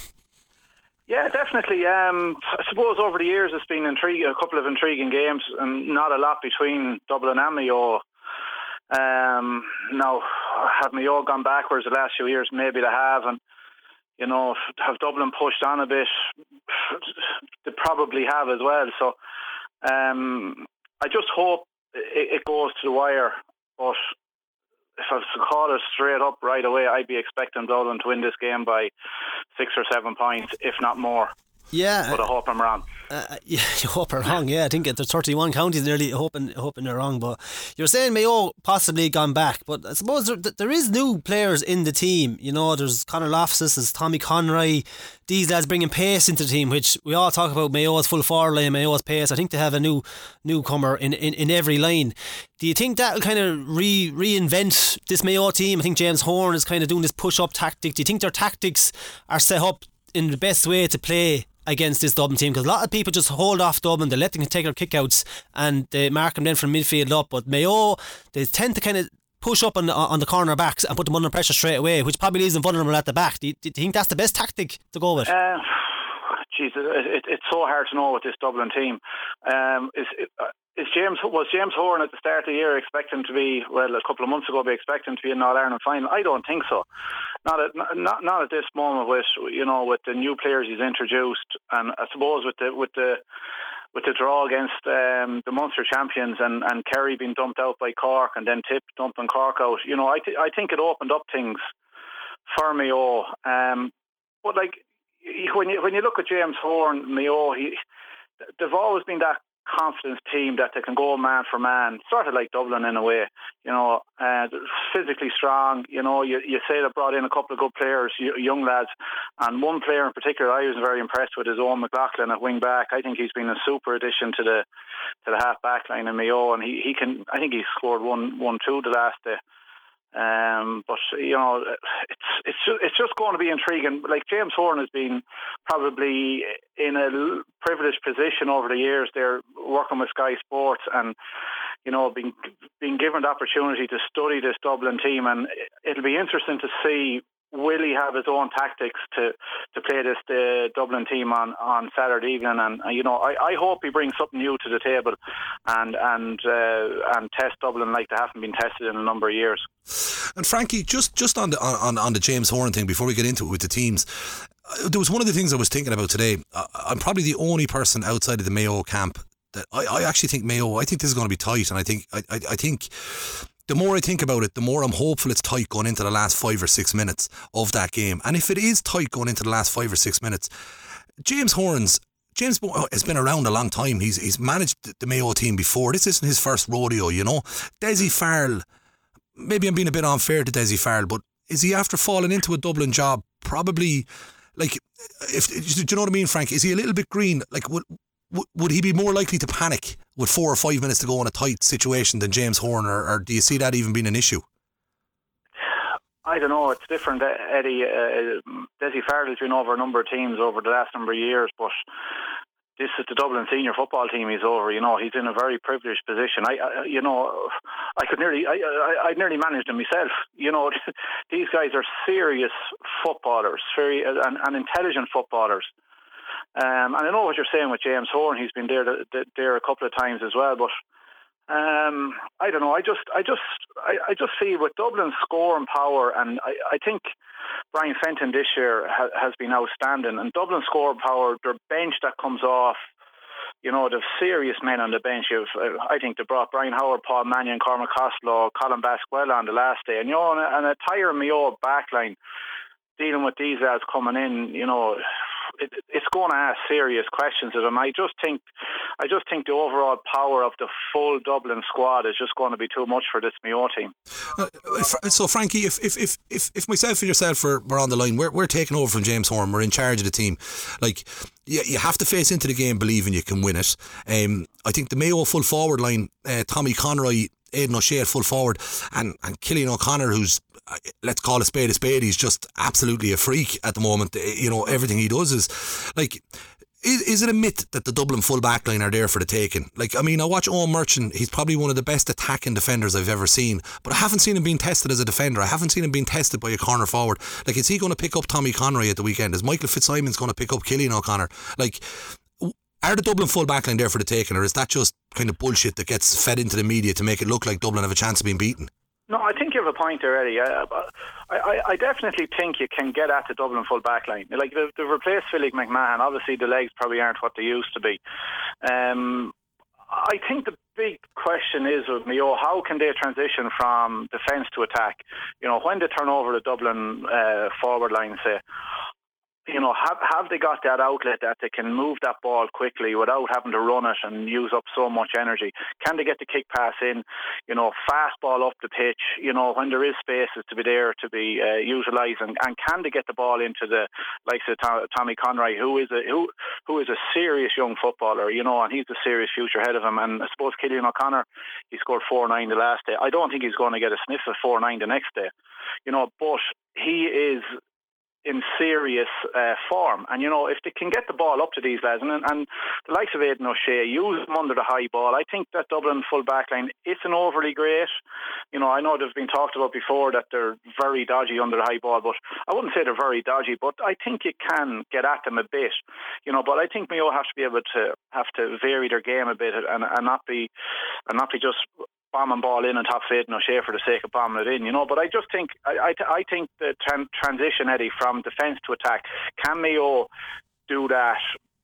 Yeah, definitely. Um, I suppose over the years it's been a couple of intriguing games, and not a lot between Dublin and Mayo. Um, now, have Mayo gone backwards the last few years? Maybe they have, and you know, have Dublin pushed on a bit? They probably have as well. So, um, I just hope it, it goes to the wire. But if I was to call it straight up right away, I'd be expecting Dublin to win this game by six or seven points, if not more. Yeah, But I hope I'm wrong. Uh, [LAUGHS] yeah, you hope you're wrong. Yeah, I think there's 31 counties nearly hoping hoping they're wrong. But you're saying Mayo possibly gone back, but I suppose there, there is new players in the team. You know, there's Conor Loftus, there's Tommy Conroy. These lads bringing pace into the team, which we all talk about. Mayo's full forward line, Mayo's pace. I think they have a new newcomer in, in, in every line. Do you think that will kind of re reinvent this Mayo team? I think James Horan is kind of doing this push up tactic. Do you think their tactics are set up in the best way to play against this Dublin team because a lot of people just hold off Dublin, they let them take their kickouts and they mark them then from midfield up. But Mayo, they tend to kind of push up on the, on the corner backs and put them under pressure straight away, which probably leaves them vulnerable at the back. Do you, do you think that's the best tactic to go with? Uh, Jesus, it, it, it's so hard to know with this Dublin team. Um, is, uh, is James was James Horan at the start of the year expecting to be well a couple of months ago be expecting to be in All Ireland final? I don't think so. Not at not not at this moment with you know with the new players he's introduced, and I suppose with the with the with the draw against um, the Munster champions and, and Kerry being dumped out by Cork and then Tip dumping Cork out. You know, I th- I think it opened up things for Mayo. Um, but like when you when you look at James Horan, Mayo, he they've always been that confidence team that they can go man for man, sort of like Dublin in a way. You know, uh, physically strong. You know, you you say they brought in a couple of good players, young lads, and one player in particular I was very impressed with is Eoghan McLaughlin at wing back. I think he's been a super addition to the to the half back line in Mayo, and he, he can. I think he scored one one two the last day. Um, but you know, it's it's just, it's just going to be intriguing. Like James Horan has been probably in a privileged position over the years. They're working with Sky Sports and you know being being given the opportunity to study this Dublin team, and it'll be interesting to see will he have his own tactics to, to play this the Dublin team on, on Saturday evening? And uh, you know, I, I hope he brings something new to the table and and uh, and test Dublin like they haven't been tested in a number of years. And Frankie, just just on the on, on the James Horan thing before we get into it with the teams. uh, There was one of the things I was thinking about today. I'm probably the only person outside of the Mayo camp that I, I actually think Mayo. I think this is going to be tight, and I think I, I, I think the more I think about it, the more I'm hopeful it's tight going into the last five or six minutes of that game. And if it is tight going into the last five or six minutes, James Horan's. James oh, has been around a long time. He's he's managed the Mayo team before. This isn't his first rodeo, you know. Dessie Farrell, maybe I'm being a bit unfair to Dessie Farrell, but is he after falling into a Dublin job? Probably. Like, if do you know what I mean, Frank? Is he a little bit green? Like, would, he be more likely to panic with four or five minutes to go in a tight situation than James Horan, or, do you see that even being an issue? I don't know. It's different, uh, Eddie. Uh, Dessie Farrell has been over a number of teams over the last number of years, but this is the Dublin senior football team he's over. You know, he's in a very privileged position. I, I you know, I could nearly, I, I, I nearly managed him myself. You know, [LAUGHS] these guys are serious footballers, very and, and intelligent footballers. Um, and I know what you're saying with James Horan. He's been there there a couple of times as well, but. Um, I don't know. I just, I just, I, I just see with Dublin's score and power, and I, I think Brian Fenton this year ha, has been outstanding. And Dublin's score and power, their bench that comes off you know, they've serious men on the bench. You've, uh, I think they brought Brian Howard, Paul Mannion, Cormac Costello, Colm Basquel on the last day, and you know, and, and a backline dealing with these lads coming in, you know, it, it's going to ask serious questions of them. I just think, I just think the overall power of the full Dublin squad is just going to be too much for this Mayo team. Uh, so, Frankie, if if, if if if myself and yourself are, on the line, we're we're taking over from James Horan. We're in charge of the team. Like, you, you have to face into the game believing you can win it. Um, I think the Mayo full forward line, uh, Tommy Conroy Aidan O'Shea full forward and, and Cillian O'Connor, who's uh, let's call a spade a spade. He's just absolutely a freak at the moment. Eh, you know, everything he does is like. Is, is it a myth that the Dublin full back line are there for the taking? Like, I mean, I watch Eoin Murchan. He's probably one of the best attacking defenders I've ever seen, but I haven't seen him being tested as a defender. I haven't seen him being tested by a corner forward. Like, is he going to pick up Tommy Conroy at the weekend? Is Michael Fitzsimons going to pick up Cillian O'Connor? Like, are the Dublin full back line there for the taking, or is that just kind of bullshit that gets fed into the media to make it look like Dublin have a chance of being beaten? No, I think you have a point Eddie. I, I, I definitely think you can get at the Dublin full back line. Like they've, they've replaced Philip McMahon. Obviously, the legs probably aren't what they used to be. Um, I think the big question is with Mayo, how can they transition from defence to attack? You know, when they turn over the Dublin uh, forward line, say, you know, have have they got that outlet that they can move that ball quickly without having to run it and use up so much energy? Can they get the kick pass in? You know, fast ball up the pitch. You know, when there is spaces to be there to be uh, utilised, and, and can they get the ball into the likes of Tommy Conroy, who is a who who is a serious young footballer. You know, and he's a serious future ahead of him. And I suppose Cillian O'Connor, he scored four nine the last day. I don't think he's going to get a sniff of four nine the next day. You know, but he is in serious uh, form. And, you know, if they can get the ball up to these lads, and, and the likes of Aidan O'Shea, use them under the high ball, I think that Dublin full back line isn't overly great. You know, I know they've been talked about before that they're very dodgy under the high ball, but I wouldn't say they're very dodgy, but I think you can get at them a bit. You know, but I think Mayo have to be able to have to vary their game a bit and, and not be and not be just bombing ball in on top of Aidan O'Shea for the sake of bombing it in, you know. But I just think I I, I think the tran- transition, Eddie, from defence to attack, can Mayo do that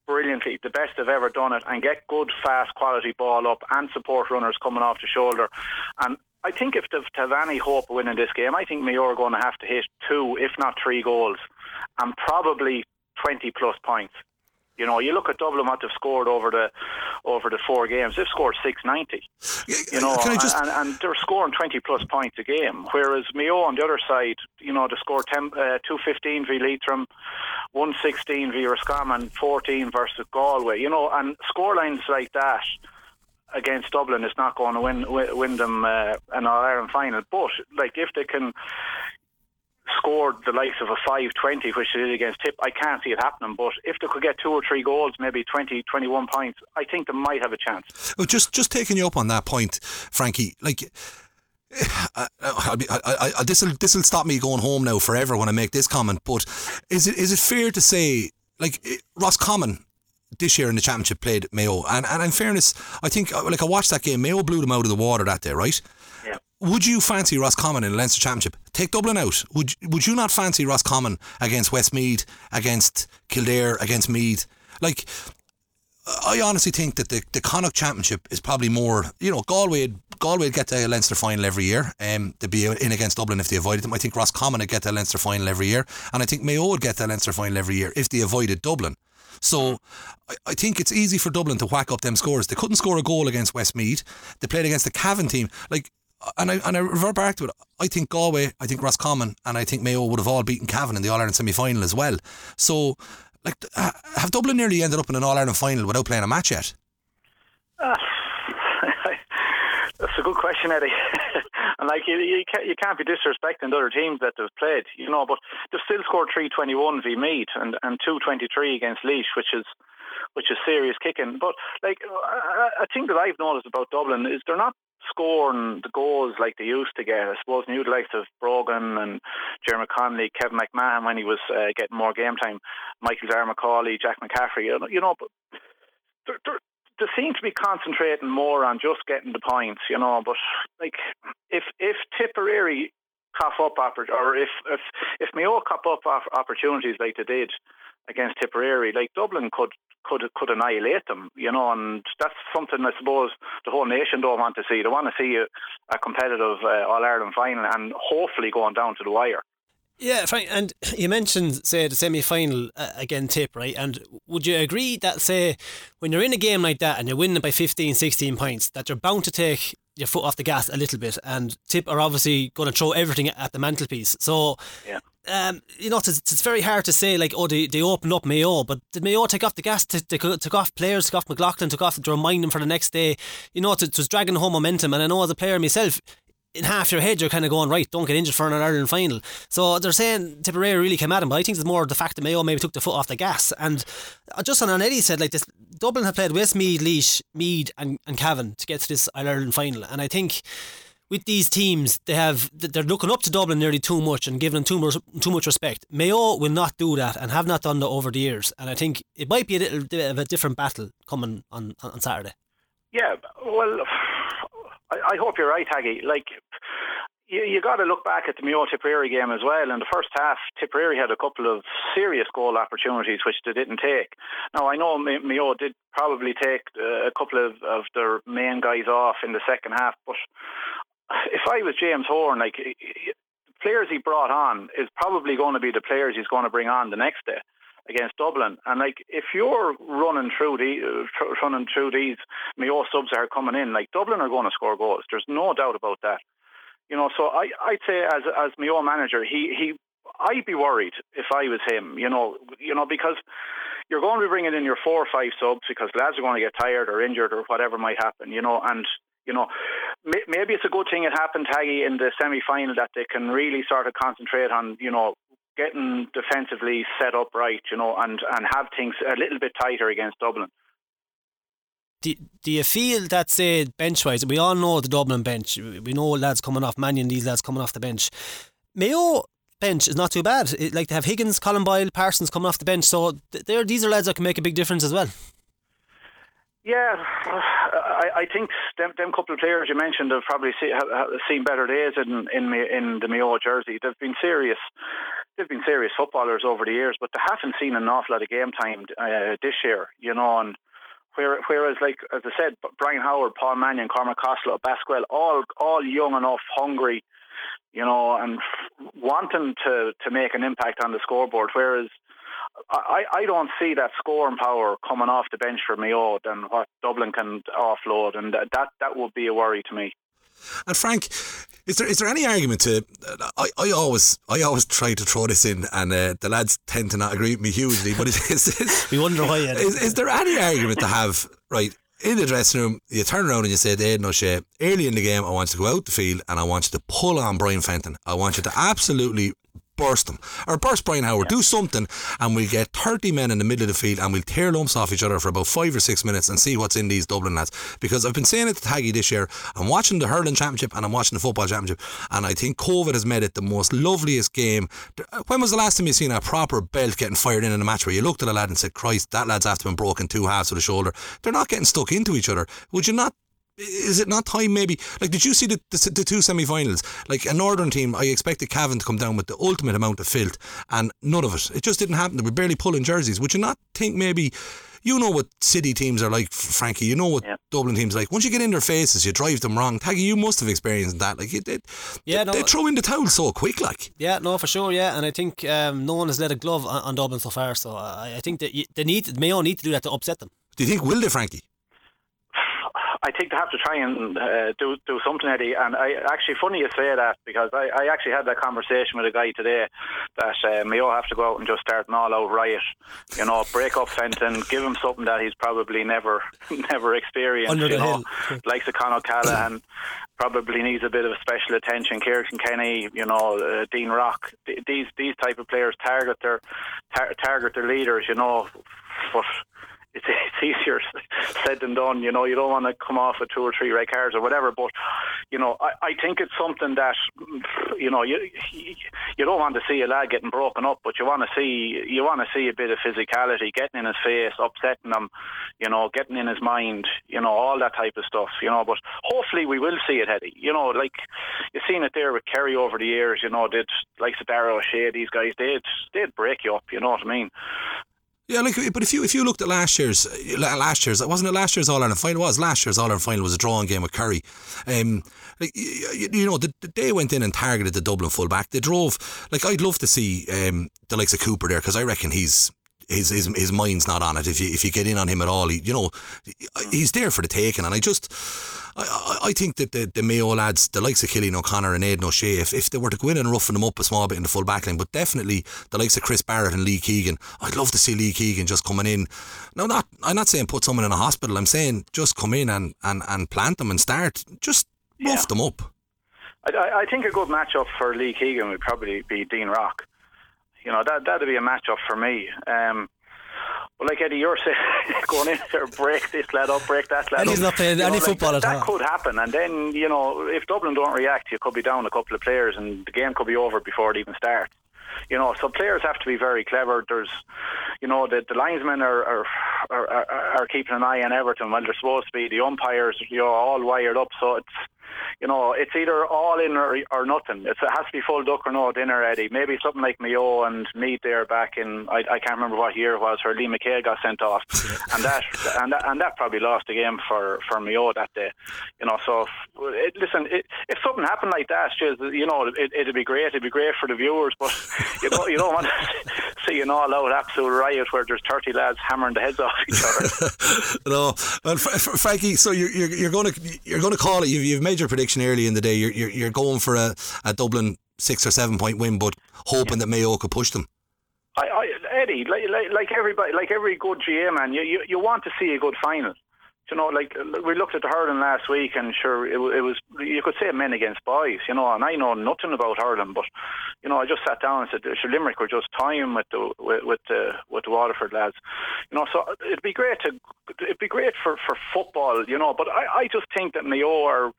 brilliantly, the best they've ever done it, and get good, fast, quality ball up and support runners coming off the shoulder. And I think if they've have any hope of winning this game, I think Mayo are going to have to hit two, if not three goals, and probably 20 plus points. You know, you look at Dublin what they've scored over the over the four games. They've scored six ninety. You know, just... and, and, they're scoring twenty plus points a game. Whereas Mayo on the other side, you know, they scored 10, uh, two fifteen v Leitrim, one sixteen v Roscommon, fourteen versus Galway. You know, and scorelines like that against Dublin is not going to win win them uh, an All Ireland final. But like if they can scored the likes of a 5-20, which they did against Tip, I can't see it happening. But if they could get two or three goals, maybe 20, 21 points, I think they might have a chance. Just just taking you up on that point, Frankie, like. [SIGHS] I, I, I, this will this will stop me going home now forever when I make this comment. But is it is it fair to say like eh, Roscommon this year in the championship played Mayo and and in fairness I think uh, like I watched that game Mayo blew them out of the water that day right would you fancy Roscommon in the Leinster Championship? Take Dublin out. Would would you not fancy Roscommon against Westmeath, against Kildare, against Meath? Like, I honestly think that the, the Connacht Championship is probably more, you know, Galway Galway get a Leinster final every year. Um, to be in against Dublin if they avoided them. I think Roscommon would get a Leinster final every year, and I think Mayo would get a Leinster final every year if they avoided Dublin. So I, I, think it's easy for Dublin to whack up them scores. They couldn't score a goal against Westmeath. They played against the Cavan team. Like and I and I revert back to it. I think Galway, I think Roscommon, and I think Mayo would have all beaten Cavan in the All Ireland semi final as well. So, like, have Dublin nearly ended up in an All Ireland final without playing a match yet? Uh, [LAUGHS] that's a good question, Eddie. [LAUGHS] and like you, you can't, you can't be disrespecting the other teams that they've played, you know. But they've still scored three twenty one v Meath and and two twenty three against Laois, which is which is serious kicking. But like a thing that I've noticed about Dublin is they're not scoring the goals like they used to get. I suppose new likes of Brogan and Diarmuid Connolly, Kevin McMahon when he was uh, getting more game time, Michael Darragh Macauley, Jack McCaffrey. You know, you know but they're, they're, they seem to be concentrating more on just getting the points. You know, but like if if Tipperary cough up or if if if Mayo cop up opportunities like they did against Tipperary, like Dublin could could could annihilate them, you know, and that's something I suppose the whole nation don't want to see. They want to see a, a competitive uh, All Ireland final and hopefully going down to the wire. Yeah, fine. And [CLEARS THROAT] you mentioned, say, the semi final uh, again, tip, right? And would you agree that, say, when you're in a game like that and you're winning by 15, 16 points, that you're bound to take your foot off the gas a little bit? And Tip are obviously going to throw everything at the mantelpiece. So, yeah. Um, you know, it's, it's very hard to say, like, oh, they, they opened up Mayo, but did Mayo take off the gas, they took off players, took off McLaughlin, took off to remind them for the next day? You know, it, it was dragging home momentum. And I know as a player myself, in half your head, you're kind of going, right, don't get injured for an Ireland final. So they're saying Tipperary really came at him, but I think it's more the fact that Mayo maybe took the foot off the gas. And uh, just on an Eddie said, like this, Dublin have played Westmeath, Laois, Meath, and, and Cavan to get to this Ireland final. And I think with these teams, they have they're looking up to Dublin nearly too much and giving them too much too much respect. Mayo will not do that and have not done that over the years. And I think it might be a little bit of a different battle coming on on Saturday. Yeah, well, I, I hope you're right, Taggy. Like, you, you got to look back at the Mayo Tipperary game as well. In the first half, Tipperary had a couple of serious goal opportunities which they didn't take. Now I know Mayo did probably take uh, a couple of, of their main guys off in the second half, but if I was James Horan, like players he brought on is probably going to be the players he's going to bring on the next day against Dublin. And like, if you're running through the uh, running through these Mayo subs that are coming in, like Dublin are going to score goals. There's no doubt about that. You know, so I I'd say as as Mayo manager, he he I'd be worried if I was him. You know, you know because you're going to be bringing in your four or five subs because lads are going to get tired or injured or whatever might happen. You know, and you know, maybe it's a good thing it happened, Taggy, in the semi-final that they can really sort of concentrate on, you know, getting defensively set up right, you know, and, and have things a little bit tighter against Dublin. Do, do you feel that, say, bench wise, we all know the Dublin bench, we know lads coming off, Mannion, these lads coming off the bench. Mayo bench is not too bad. It, like to have Higgins, Colm Boyle, Parsons coming off the bench, so there, these are lads that can make a big difference as well. Yeah, I, I think them, them couple of players you mentioned have probably see, have seen better days in in in the Mayo jersey. They've been serious. They've been serious footballers over the years, but they haven't seen an awful lot of game time uh, this year. You know, and whereas, like as I said, Brian Howard, Paul Mannion, Cormac Costello, Basquel, all all young enough, hungry, you know, and wanting to to make an impact on the scoreboard. Whereas I, I don't see that scoring power coming off the bench for Mayo than what Dublin can offload, and that that would be a worry to me. And Frank, is there is there any argument to? I, I always I always try to throw this in, and uh, the lads tend to not agree with me hugely. But is, is, is we wonder why. Is, is there any argument to have right? In the dressing room, you turn around and you say to Aidan O'Shea, early in the game, I want you to go out the field and I want you to pull on Brian Fenton. I want you to absolutely burst them or burst Brian Howard, yeah. do something, and we'll get 30 men in the middle of the field and we'll tear lumps off each other for about five or six minutes and see what's in these Dublin lads. Because I've been saying it to Taggy this year, I'm watching the hurling championship and I'm watching the football championship, and I think COVID has made it the most loveliest game. When was the last time you seen a proper belt getting fired in in a match where you looked at a lad and said, Christ, that lad's after been broken two halves of the shoulder? They're not getting stuck into each other. Would you not is it not time maybe? Like did you see the, the, the, two semi-finals? Like a northern team I expected Cavan to come down with the ultimate amount of filth and none of it. It just didn't happen. They were barely pulling jerseys. Would you not think maybe you know what city teams are like Frankie. You know what yeah. Dublin teams are like. Once you get in their faces you drive them wrong. Taggy you must have experienced that. Like it, it yeah they, no, they throw in the towel so quick like. Yeah no for sure yeah and I think um, no one has let a glove on, on Dublin so far so I, I think that they need Mayo need to do that to upset them. Do you think will they Frankie I think they have to try and uh, do do something, Eddie. And I actually funny you say that because I, I actually had that conversation with a guy today that uh, Mayo have to go out and just start an all out riot. You know, break up Fenton, give him something that he's probably never [LAUGHS] never experienced. Under you know, hill. like the Con O'Callaghan probably needs a bit of special attention. Ciarán Kilkenny, you know, uh, Dean Rock. These these type of players target their tar- target their leaders. You know, but it's, [LAUGHS] it's easier said than done. You know, you don't want to come off with two or three red cards or whatever. But you know, I, I think it's something that you know you you don't want to see a lad getting broken up, but you want to see you want to see a bit of physicality, getting in his face, upsetting him, you know, getting in his mind, you know, all that type of stuff. You know, but hopefully we will see it, Eddie. You know, like you've seen it there with Kerry over the years. You know, did like Darragh O'Shea, these guys did did break you up. You know what I mean? Yeah, like, but if you if you looked at last year's last year's wasn't it last year's All Ireland final? It was last year's All Ireland final was a drawing game with Kerry. Um, like, you, you know, the, the, they went in and targeted the Dublin fullback. They drove like I'd love to see um, the likes of Cooper there because I reckon he's his, his his mind's not on it. If you if you get in on him at all, he, you know, he's there for the taking. And I just, I, I think that the, the Mayo lads, the likes of Cillian O'Connor and Aidan O'Shea, if, if they were to go in and roughen them up a small bit in the full back line, but definitely the likes of Chris Barrett and Lee Keegan, I'd love to see Lee Keegan just coming in. Now, not I'm not saying put someone in a hospital. I'm saying just come in and and, and plant them and start just rough yeah. them up. I, I think a good matchup for Lee Keegan would probably be Dean Rock. You know, that that'd be a matchup for me. Um, but like Eddie, you're [LAUGHS] saying, going in there, break this lad up, break that lad and up. he's not playing any know, football like, at that, all. That could happen, and then you know, if Dublin don't react, you could be down a couple of players, and the game could be over before it even starts. You know, so players have to be very clever. There's, you know, the, the linesmen are are, are are are keeping an eye on Everton while they're supposed to be. The umpires, you know, all wired up, so it's you know, it's either all in or, or nothing. It's, it has to be full duck or no dinner Eddie. Maybe something like Mayo and Meath there back in I, I can't remember what year it was where Liam McHale got sent off, and that and that, and that probably lost the game for for Mayo that day. You know, so it, listen, it, if something happened like that, just, you know, it, it'd be great. It'd be great for the viewers, but you don't you don't want to [LAUGHS] see an all out absolute riot where there's thirty lads hammering the heads off each other. [LAUGHS] no, well, Frankie, so you're, you're, you're going to you're to call it. You've, you've made your prediction early in the day. You're, you're, you're going for a, a Dublin six or seven point win, but hoping yeah. that Mayo could push them. I, I, Eddie, like, like, like everybody, like every good GA man, you, you you want to see a good final you know, like we looked at the hurling last week, and sure, it, it, was you could say men against boys, you know. And I know nothing about hurling, but you know, I just sat down and said, sure, Limerick were just time with the with, with the with the Waterford lads, you know. So it'd be great to it'd be great for for football, you know. But I I just think that Mayo are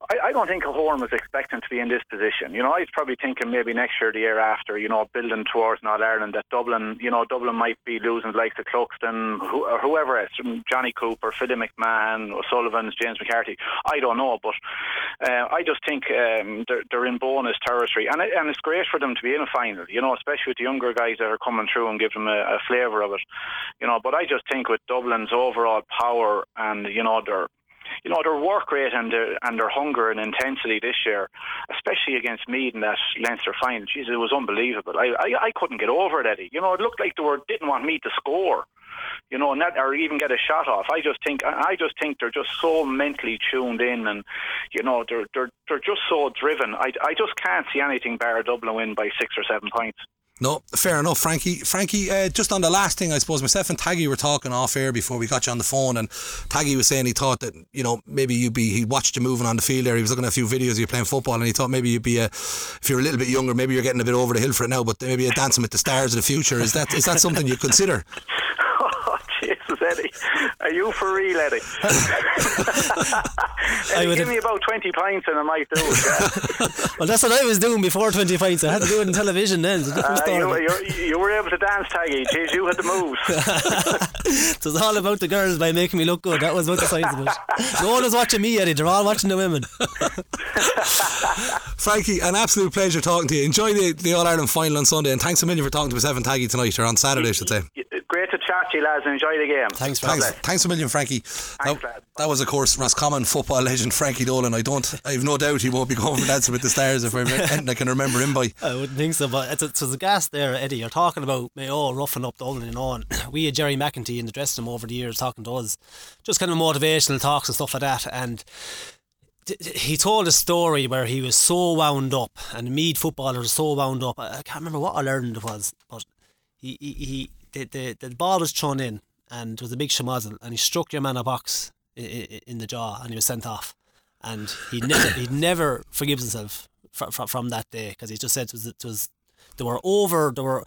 I, I don't think Horan was expecting to be in this position. You know, I was probably thinking maybe next year, the year after, you know, building towards Northern Ireland, that Dublin, you know, Dublin might be losing like the Cluxton, who, or whoever else, Johnny Cooper, Philly McMahon, O'Sullivan's, James McCarthy. I don't know, but uh, I just think um, they're, they're in bonus territory. And, it, and it's great for them to be in a final, you know, especially with the younger guys that are coming through and give them a, a flavour of it. You know, but I just think with Dublin's overall power and, you know, their you know, their work rate and their, and their hunger and intensity this year, especially against Meath in that Leinster final, Jesus, it was unbelievable. I, I, I couldn't get over it, Eddie. You know, it looked like they were didn't want Meath to score you know, and that, or even get a shot off. I just think, I just think they're just so mentally tuned in, and you know, they're they're they're just so driven. I, I just can't see anything bar Dublin win by six or seven points. No, fair enough, Frankie. Frankie, uh, just on the last thing, I suppose myself and Taggy were talking off air before we got you on the phone, and Taggy was saying he thought that you know maybe you'd be he watched you moving on the field there. He was looking at a few videos of you playing football, and he thought maybe you'd be a if you're a little bit younger, maybe you're getting a bit over the hill for it now, but maybe a dancing with the stars of the future. Is that is that something you consider? [LAUGHS] Jesus, Eddie. Are you for real, Eddie? [LAUGHS] Eddie give me about 20 pints and I might do it, yeah. [LAUGHS] well, that's what I was doing before 20 pints. I had to do it in television then. Uh, you, you, you, were able to dance, Taggy. Jeez, you had the moves. [LAUGHS] it was all about the girls by making me look good. That was what the science of it. No one was watching me, Eddie. They're all watching the women. Frankie, an absolute pleasure talking to you. Enjoy the, the All Ireland final on Sunday, and thanks a million for talking to myself and Taggy tonight, or on Saturday, I should say great to chat to you, lads, and enjoy the game. Thanks, thanks, thanks a million, Frankie. Thanks, that, that, was, of course, Roscommon football legend Frankie Dolan. I don't, I have no doubt he won't be going for dancing with the stars if [LAUGHS] I, can remember him by. I wouldn't think so, but it's, it's, it's a gas there, Eddie. You're talking about Mayo roughing up Dublin and on. [CLEARS THROAT] We had Gerry McEntee in the dressing room over the years talking to us, just kind of motivational talks and stuff like that, and he told a story where he was so wound up, and the Meath footballer was so wound up. I can't remember what Ireland it was, but he, he, he the, the, the ball was thrown in and it was a big schmozzle and he struck your man a box in, in the jaw and he was sent off. And he never [COUGHS] he never forgives himself from, from, from that day because he just said it was, it was they were over they were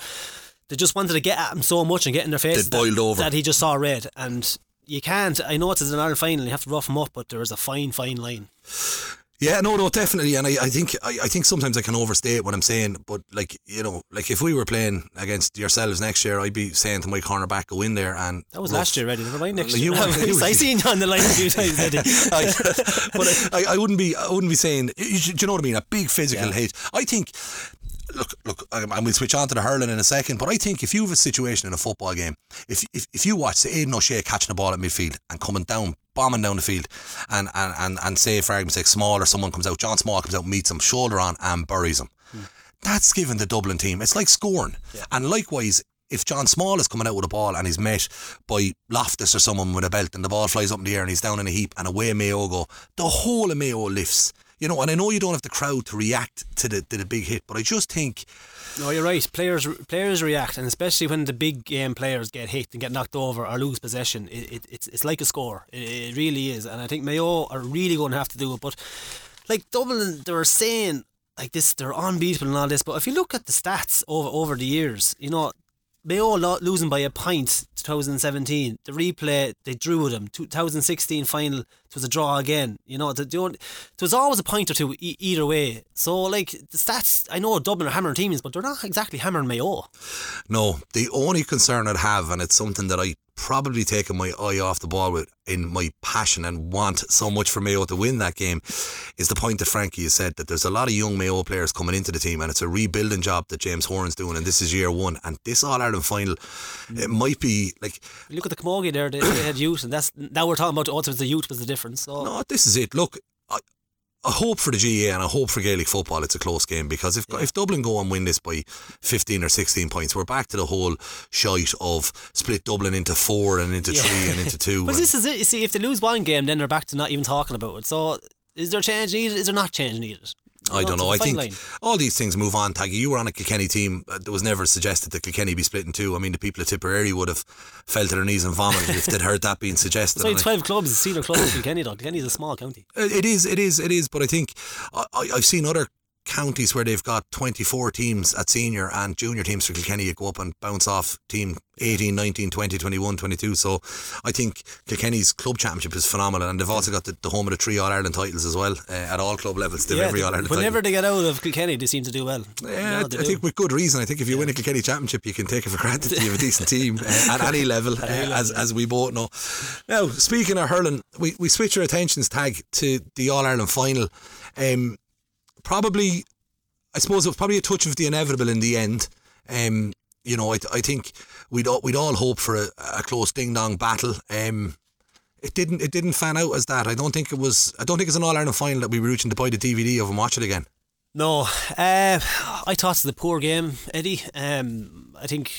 they just wanted to get at him so much and get in their face that, over. that he just saw red and you can't I know it's an Ireland final you have to rough him up but there is a fine fine line yeah, no, no, definitely, and I, I think I, I think sometimes I can overstate what I'm saying, but like you know, like if we were playing against yourselves next year, I'd be saying to my cornerback, go in there and that was rough. last year, Eddie. Never mind next year. [LAUGHS] You, I seen you on the line a few [LAUGHS] times, Eddie. [LAUGHS] I, but I, I, wouldn't be I wouldn't be saying. Do you know what I mean? A big physical yeah. hit. I think look, look, um, and we'll switch on to the hurling in a second. But I think if you have a situation in a football game, if if, if you watch say Aidan O'Shea catching the ball at midfield and coming down, bombing down the field, and and and, and say for argument's sake, Small or someone comes out, John Small comes out, meets him, shoulder on, and buries him. Hmm. That's given the Dublin team. It's like scoring, yeah. and likewise. If John Small is coming out with a ball and he's met by Loftus or someone with a belt and the ball flies up in the air and he's down in a heap and away Mayo go, the whole of Mayo lifts you know, and I know you don't have the crowd to react to the to the big hit, but I just think. No, you're right. Players players react, and especially when the big game players get hit and get knocked over or lose possession, it, it it's it's like a score. It, it really is, and I think Mayo are really going to have to do it. But like Dublin, they were saying like this, they're unbeatable and all this. But if you look at the stats over over the years, you know, Mayo losing by a pint point 2017. The replay, they drew them. 2016 final, it was a draw again. You know, the, the, there was always a point or two e- either way. So, like, the stats, I know Dublin are hammering teams, but they're not exactly hammering Mayo. No, the only concern I'd have, and it's something that I probably taken my eye off the ball with in my passion and want so much for Mayo to win that game is the point that Frankie has said that there's a lot of young Mayo players coming into the team and it's a rebuilding job that James Horan's doing and this is year one and this All Ireland final it mm. might be like look at the Camogie there they, they had youth and that's now we're talking about also the youth was the difference so. no this is it look I, I hope for the GAA and I hope for Gaelic football it's a close game because if yeah. if Dublin go and win this by 15 or 16 points we're back to the whole shite of split Dublin into four and into yeah. three and into [LAUGHS] two. but this is it. You see, if they lose one game, then they're back to not even talking about it. So is there change needed? Is there not change needed? I don't know. I think line. all these things move on. Taggy, you were on a Kilkenny team. Uh, there was never suggested that Kilkenny be split in two. I mean, the people at Tipperary would have fell to their knees and vomited if they'd heard that being [LAUGHS] suggested. It's like 12 clubs, senior clubs in Kilkenny, though. Kilkenny is a small county. It is, it is, it is. But I think I, I've seen other counties where they've got 24 teams at senior and junior teams for Kilkenny you go up and bounce off team 18, 19, 20, 21, 22 so I think Kilkenny's club championship is phenomenal and they've also got the, the home of the three All-Ireland titles as well uh, at all club levels they've yeah, every All-Ireland whenever title. they get out of Kilkenny they seem to do well. Yeah, I, I think with good reason I think if you yeah. win a Kilkenny championship you can take it for granted you have a decent team [LAUGHS] uh, at any level, uh, as, as we both know. Now speaking of hurling we, we switch our attentions tag to the All-Ireland final. Um, probably I suppose it was probably a touch of the inevitable in the end. Um, you know, I, I think we'd all, we'd all hope for a, a close ding dong battle. Um, it didn't it didn't fan out as that. I don't think it was. I don't think it's an All Ireland final that we were reaching to buy the DVD of and watch it again. No, uh, I thought it was a poor game, Eddie. Um, I think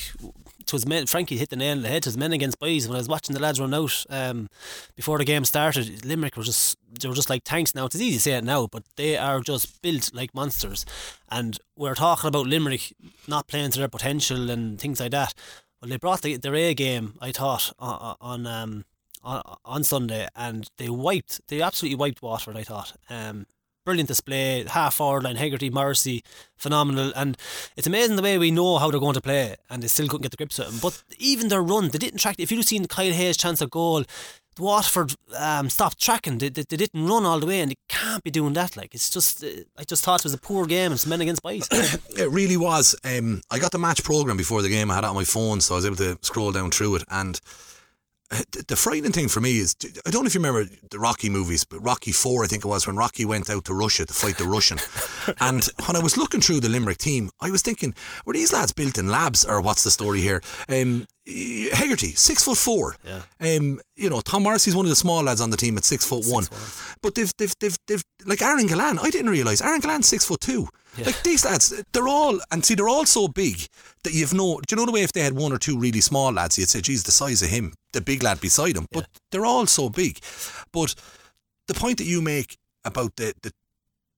was men. Frankie hit the nail on the head. It was men against boys. When I was watching the lads run out um, before the game started, Limerick were just they were just like tanks. Now it's easy to say it now, but they are just built like monsters. And we're talking about Limerick not playing to their potential and things like that. Well, they brought the, their A game, I thought, on on, um, on on Sunday, and they wiped. They absolutely wiped Waterford. I thought. Um, brilliant display, half forward line, Hegarty, Morrissey, phenomenal. And it's amazing the way we know how they're going to play, and they still couldn't get the grips of them. But even their run, they didn't track. If you'd seen Kyle Hayes' chance of goal, Waterford um, stopped tracking. They, they, they, didn't run all the way, and they can't be doing that. Like it's just, uh, I just thought it was a poor game. It's men against boys. [COUGHS] it really was. Um, I got the match program before the game. I had it on my phone, so I was able to scroll down through it and the frightening thing for me is I don't know if you remember the Rocky movies, but Rocky Four, I think it was, when Rocky went out to Russia to fight the Russian. [LAUGHS] and when I was looking through the Limerick team, I was thinking, were these lads built in labs or what's the story here? Um, Hegarty, six foot four. Yeah. Um, you know, Tom Morrissey's one of the small lads on the team at six foot six one. one. But they've, they've, they've, they've, like Aaron Gillane, I didn't realise Aaron Gillane's six foot two. Yeah. Like these lads, they're all, and see, they're all so big that you've no, do you know the way if they had one or two really small lads, you'd say, geez, the size of him, the big lad beside him. But yeah. they're all so big. But the point that you make about the, the,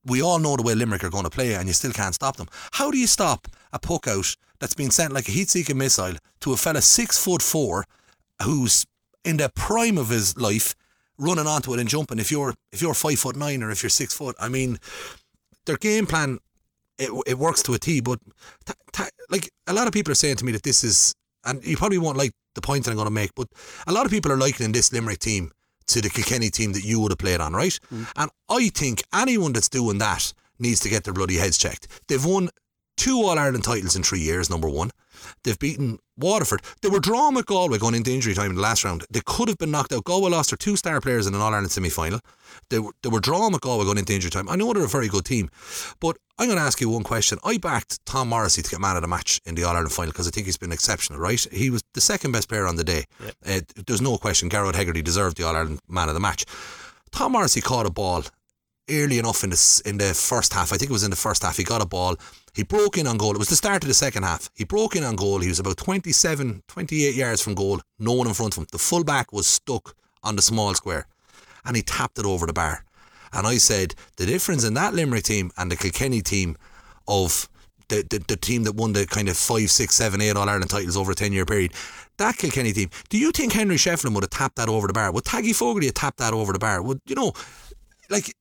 we all know the way Limerick are going to play and you still can't stop them. How do you stop a puck out that's been sent like a heat seeking missile to a fella six foot four who's in the prime of his life running onto it and jumping if you're if you're five foot nine or if you're six foot? I mean, their game plan it, it works to a T. But t- t- like a lot of people are saying to me that this is, and you probably won't like the point that I'm going to make, but a lot of people are likening this Limerick team to the Kilkenny team that you would have played on, right? Mm. And I think anyone that's doing that needs to get their bloody heads checked. They've won two All Ireland titles in three years, number one. They've beaten Waterford, they were drawn with Galway going into injury time in the last round. They could have been knocked out. Galway lost their two star players in an All Ireland semi final. They were, they were drawn with Galway going into injury time. I know they're a very good team, but I'm going to ask you one question. I backed Tom Morrissey to get man of the match in the All Ireland final because I think he's been exceptional, right? He was the second best player on the day. Yep. Uh, there's no question Gearóid Hegarty deserved the All Ireland man of the match. Tom Morrissey caught a ball early enough in the, in the first half. I think it was in the first half. He got a ball. He broke in on goal. It was the start of the second half. He broke in on goal. He was about 27, 28 yards from goal. No one in front of him. The fullback was stuck on the small square and he tapped it over the bar. And I said, the difference in that Limerick team and the Kilkenny team of the, the, the team that won the kind of five, six, seven, eight All Ireland titles over a 10 year period, that Kilkenny team, do you think Henry Shefflin would have tapped that over the bar? Would Taggy Fogarty have tapped that over the bar? Would, you know, like,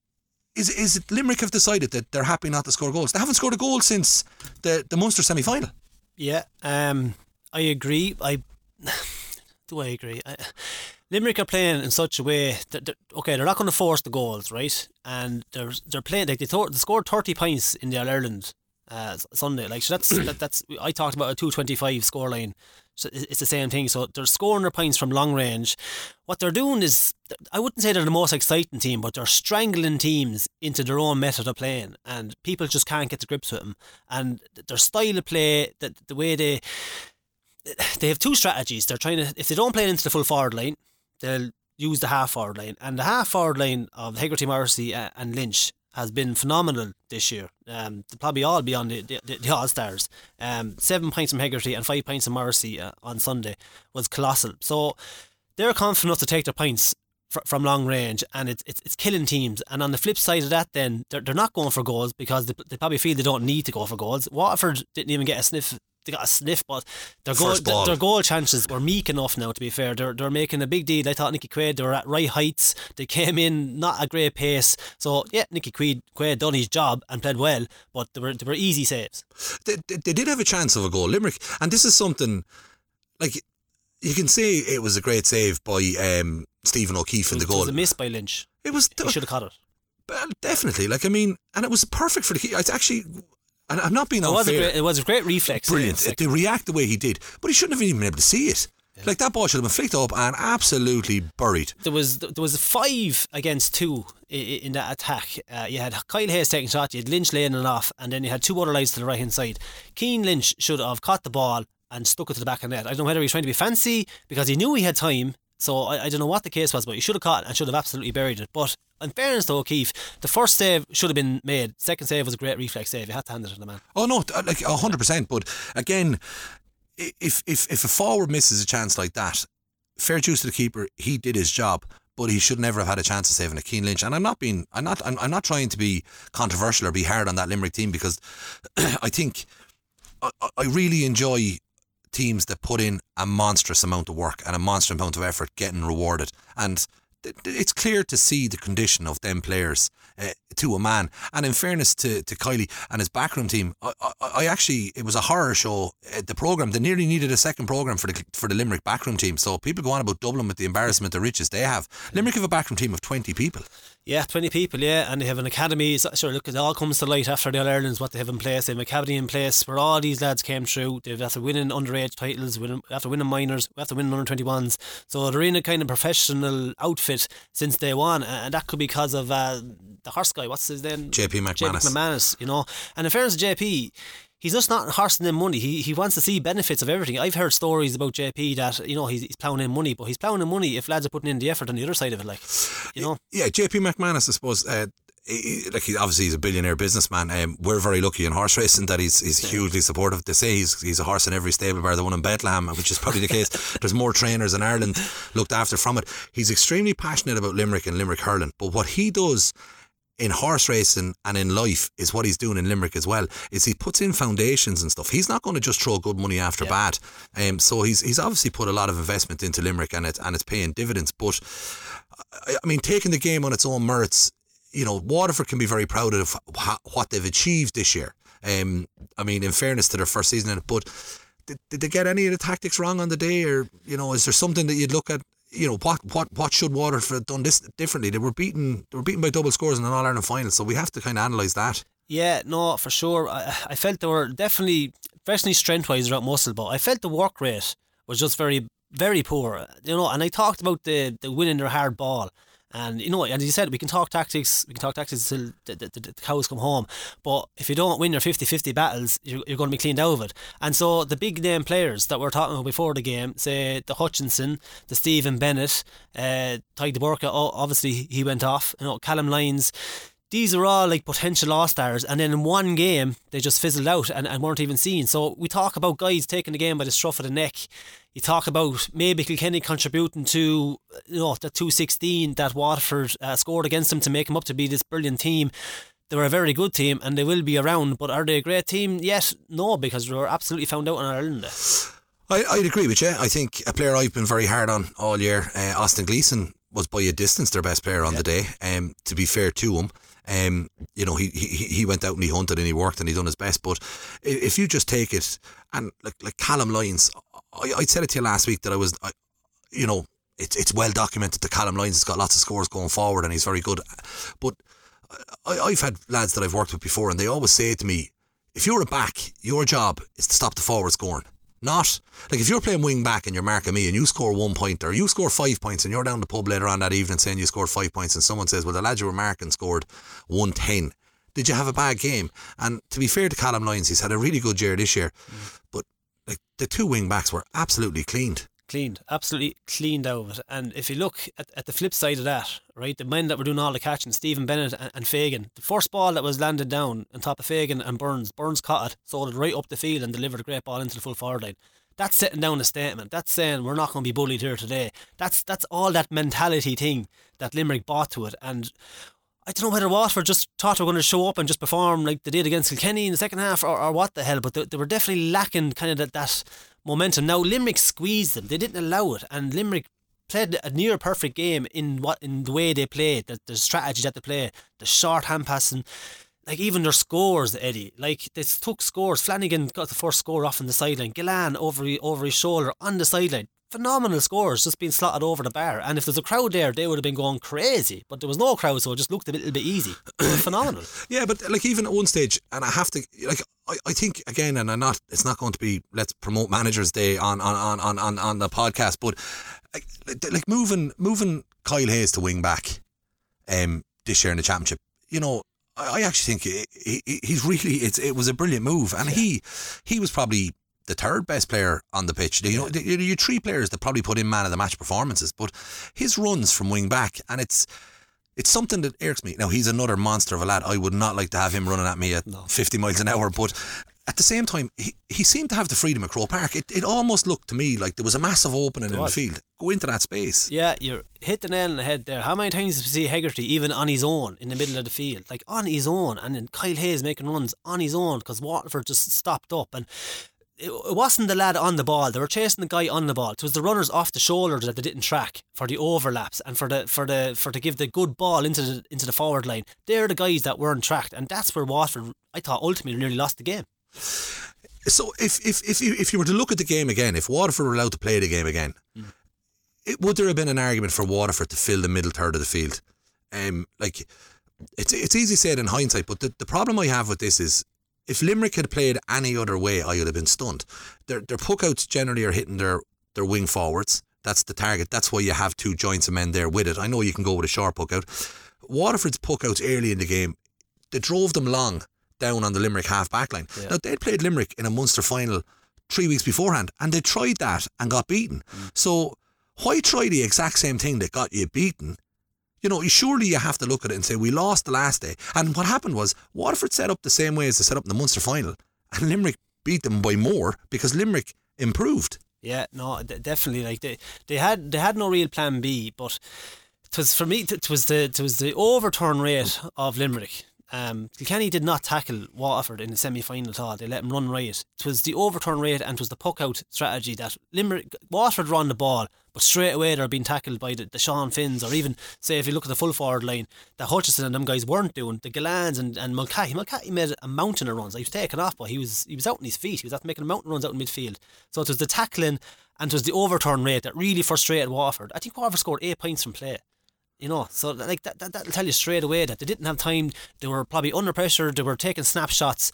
is is it Limerick have decided that they're happy not to score goals? They haven't scored a goal since the, the Munster semi final. Yeah, um, I agree. I [SIGHS] do I agree. I, Limerick are playing in such a way that they're, okay, they're not going to force the goals, right? And they're they're playing like they, th- they scored thirty points in the All Ireland uh, Sunday. Like so that's that, that's I talked about a two twenty five scoreline. So it's the same thing. So they're scoring their points from long range. What they're doing is, I wouldn't say they're the most exciting team, but they're strangling teams into their own method of playing, and people just can't get to grips with them. And their style of play, the, the way they [SIGHS] they have two strategies. They're trying to if they don't play into the full forward line, they'll use the half forward line, and the half forward line of Hegarty, Morrissey, and Lynch has been phenomenal this year. Um, they'll probably all be on the, the, the All Stars. Um, seven points from Hegarty and five points from Morrissey uh, on Sunday was colossal. So they're confident enough to take their points fr- from long range, and it's, it's it's killing teams. And on the flip side of that, then they're, they're not going for goals because they, they probably feel they don't need to go for goals. Waterford didn't even get a sniff they got a sniff, but their goal, ball. their goal chances were meek enough now. To be fair, they're they're making a big deal. I thought Nicky Quaid they were at right heights. They came in not a great pace. So yeah, Nicky Quaid Quaid done his job and played well, but they were they were easy saves. They, they, they did have a chance of a goal, Limerick, and this is something like you can say it was a great save by um, Stephen O'Keeffe in the was, it goal. was a miss by Lynch. It was He should have caught it. well, definitely like I mean, and it was perfect for the. Key. It's actually, and I'm not being It was a unfair. great, it was a great reflex. brilliant to react the way he did, but he shouldn't have even been able to see it. Like that ball should have been flicked up and absolutely buried. there was there was five against two in that attack. Uh, you had Kyle Hayes taking shot, you had Lynch laying it off, and then you had two other lads to the right hand side. Cian Lynch should have caught the ball and stuck it to the back of the net. I don't know whether he was trying to be fancy because he knew he had time. So I, I don't know what the case was, but he should have caught it and should have absolutely buried it. But in fairness to O'Keeffe, the first save should have been made. Second save was a great reflex save. You had to hand it to the man. Oh no, t- like hundred percent. But again, if if if a forward misses a chance like that, fair dues to the keeper. He did his job, but he should never have had a chance of saving a Cian Lynch. And I'm not being, I'm not, I'm, I'm not trying to be controversial or be hard on that Limerick team because [CLEARS THROAT] I think I, I really enjoy teams that put in a monstrous amount of work and a monstrous amount of effort getting rewarded. And it's clear to see the condition of them players uh, to a man. And in fairness to, to Kiely and his backroom team, I, I, I actually it was a horror show. Uh, the program they nearly needed a second program for the for the Limerick backroom team. So people go on about Dublin with the embarrassment the riches they have. Limerick have a backroom team of twenty people. Yeah, 20 people, yeah, and they have an academy. So, sure, look, it all comes to light after the All Ireland's what they have in place. They have an academy in place where all these lads came through. They've after winning underage titles, after winning minors, after winning under 21s. So they're in a kind of professional outfit since day one, and that could be because of uh, the horse guy. What's his name? JP McManus. JP McManus, you know. And in fairness to JP, he's just not horsing in money. He he wants to see benefits of everything. I've heard stories about JP that you know he's, he's ploughing in money, but he's ploughing in money if lads are putting in the effort on the other side of it, like you know. Yeah, JP McManus, I suppose. Uh, he- like he obviously he's a billionaire businessman. Um, we're very lucky in horse racing that he's he's hugely supportive. They say he's he's a horse in every stable bar the one in Bethlehem, which is probably the case. [LAUGHS] There's more trainers in Ireland looked after from it. He's extremely passionate about Limerick and Limerick hurling, but what he does in horse racing and in life is what he's doing in Limerick as well. Is he puts in foundations and stuff. He's not going to just throw good money after bad. Um, so he's he's obviously put a lot of investment into Limerick and it and it's paying dividends. But I, I mean, taking the game on its own merits, you know, Waterford can be very proud of wha- what they've achieved this year. Um, I mean, in fairness to their first season but did, did they get any of the tactics wrong on the day, or you know, is there something that you'd look at? You know, what what what should Waterford have done this differently? They were beaten. They were beaten by double scores in an All Ireland final, so we have to kind of analyse that. Yeah, no, for sure. I, I felt they were definitely, especially strength wise, about muscle, but I felt the work rate was just very, very poor. You know, and I talked about the the winning their hard ball. And you know, and as you said, we can talk tactics, we can talk tactics until the, the, the, cows come home. But if you don't win your 50 50 battles, you're, you're going to be cleaned out of it. And so the big name players that we're talking about before the game, say the Hutchinson, the Stephen Bennett, uh, Tadhg de Búrca, obviously he went off, you know, Callum Lyons these are all like potential all stars, and then in one game they just fizzled out and, and weren't even seen. So we talk about guys taking the game by the scruff of the neck. You talk about maybe Kilkenny contributing to you know the two sixteen that Waterford uh, scored against them to make them up to be this brilliant team. They were a very good team and they will be around, but are they a great team? Yes, no, because they were absolutely found out in Ireland. I, I'd agree with you. I think a player I've been very hard on all year, uh, Austin Gleeson, was by a distance their best player on yeah. the day. Um, to be fair to him, um, you know, he, he he went out and he hunted and he worked and he done his best. But if you just take it and like like Callum Lyons, I, I said it to you last week that I was, I, you know, it's it's well documented that Callum Lyons has got lots of scores going forward and he's very good. But I, I've had lads that I've worked with before and they always say to me, if you're a back, your job is to stop the forward scoring. Not like if you're playing wing back and you're marking me and you score one point or you score five points and you're down the pub later on that evening saying you scored five points and someone says, well, the lad you were marking scored 110. Did you have a bad game? And to be fair to Callum Lyons, he's had a really good year this year. Mm. But like the two wing backs were absolutely cleaned cleaned, absolutely cleaned out of it. And if you look at, at the flip side of that, right, the men that were doing all the catching, Stephen Bennett and, and Fagan, the first ball that was landed down on top of Fagan and Burns, Burns caught it, sold it right up the field and delivered a great ball into the full forward line. That's setting down a statement. That's saying we're not going to be bullied here today. That's that's all that mentality thing that Limerick brought to it. And I don't know whether Waterford just thought they were going to show up and just perform like they did against Kilkenny in the second half or, or what the hell, but they, they were definitely lacking kind of that, that momentum. Now Limerick squeezed them; they didn't allow it, and Limerick played a near perfect game in what in the way they played, the, the strategy that they play, the short hand passing. Like even their scores, Eddie. Like they took scores. Flanagan got the first score off on the sideline. Gillane over over his shoulder on the sideline phenomenal scores just being slotted over the bar. And if there's a crowd there, they would have been going crazy. But there was no crowd, so it just looked a little bit easy. [COUGHS] phenomenal. Yeah, but like even at one stage, and I have to like I, I think again, and I'm not. It's not going to be let's promote Managers Day on on on on on on the podcast, but like, like moving moving Kyle Hayes to wing back, um, this year in the championship. You know, I actually think he, he, he's really it's it was a brilliant move, and yeah. he he was probably the third best player on the pitch. You know, you're three players that probably put in man of the match performances, but his runs from wing back, and it's it's something that irks me. Now he's another monster of a lad. I would not like to have him running at me at no. 50 miles an hour, but at the same time, he, he seemed to have the freedom at Croke Park. It, it almost looked to me like there was a massive opening in the field. Go into that space. Yeah, you're hit the nail on the head there. How many times did we see Hegarty even on his own in the middle of the field? Like on his own. And then Kyle Hayes making runs on his own because Waterford just stopped up. And it, wasn't the lad on the ball. They were chasing the guy on the ball. It was the runners off the shoulders that they didn't track for the overlaps and for the for the for to give the good ball into the into the forward line. They're the guys that weren't tracked, and that's where Waterford, I thought, ultimately nearly lost the game. So if if if you if you were to look at the game again, if Waterford were allowed to play the game again, mm. it would there have been an argument for Waterford to fill the middle third of the field? Um, like it's it's easy said in hindsight, but the, the problem I have with this is if Limerick had played any other way, I would have been stunned. Their their puckouts generally are hitting their their wing forwards. That's the target. That's why you have two joints of men there with it. I know you can go with a short puckout. Waterford's puckouts early in the game, they drove them long down on the Limerick half back line. Yeah. Now they'd played Limerick in a Munster final three weeks beforehand, and they tried that and got beaten. Mm. So why try the exact same thing that got you beaten you know, surely you have to look at it and say, we lost the last day. And what happened was, Waterford set up the same way as they set up in the Munster final, and Limerick beat them by more because Limerick improved. Yeah, no, definitely. Like they, they had they had no real plan B, but it was for me. It was the it was the overturn rate of Limerick um, Kilkenny did not tackle Waterford in the semi final at all. They let them run riot. It was the overturn rate and it was the puck out strategy that Limerick, Waterford run the ball, but straight away they're being tackled by the, the Sean Finns, or even, say, if you look at the full forward line, that Hutchinson and them guys weren't doing. The Gillanes and, and Mulcahy. Mulcahy made a mountain of runs. He was taken off, but he was he was out on his feet. He was out making mountain runs out in midfield. So it was the tackling and it was the overturn rate that really frustrated Waterford. I think Waterford scored eight points from play. You know, so like that, that that'll tell you straight away that they didn't have time. They were probably under pressure. They were taking snapshots.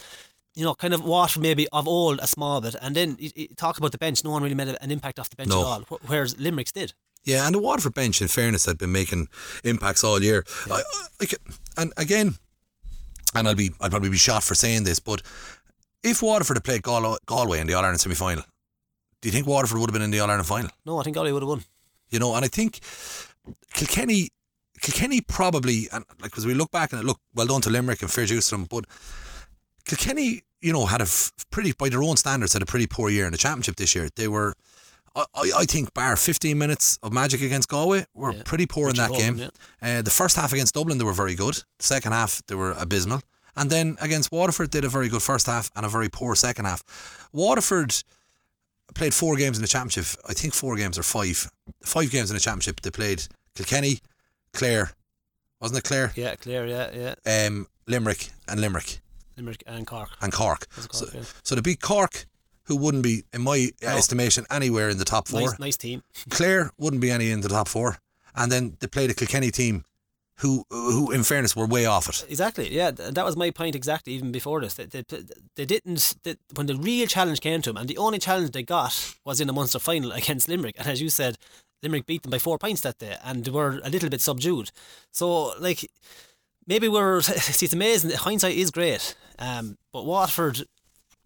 You know, kind of Waterford maybe of old a small bit, and then you, you talk about the bench. No one really made an impact off the bench No. at all, whereas Limerick's did. Yeah, and the Waterford bench, in fairness, had been making impacts all year. I, I, and again, and I'll be I'll probably be shot for saying this, but if Waterford had played Gal- Galway in the All Ireland semi final, do you think Waterford would have been in the All Ireland final? No, I think Galway would have won. You know, and I think Kilkenny, Kilkenny probably, and like as we look back and it look well done to Limerick and fair dues to them, but Kilkenny, you know, had a f- pretty by their own standards had a pretty poor year in the championship this year. They were. I, I think bar 15 minutes of magic against Galway were Yeah. pretty poor Richie in that game. Uh, the first half against Dublin they were very good. The second half they were abysmal. And then against Waterford they did a very good first half and a very poor second half. Waterford played four games in the championship. I think four games or five. Five games in the championship. They played Kilkenny, Clare, wasn't it Clare? Yeah, clear. Yeah, yeah. Um, Limerick and Limerick Limerick and Cork. and Cork. It So, yeah. so to beat Cork, who wouldn't be, in my No. estimation, anywhere in the top four. Nice, nice team. [LAUGHS] Clare wouldn't be any in the top four. And then they played a Kilkenny team who, who in fairness, were way off it. Exactly. Yeah, that was my point exactly. Even before this, they, they, they didn't. They, when the real challenge came to them, and the only challenge they got was in the Munster final [LAUGHS] against Limerick, and as you said, Limerick beat them by four points that day, and were a little bit subdued. So, like, maybe we're. [LAUGHS] See, it's amazing. Hindsight is great, um, but Waterford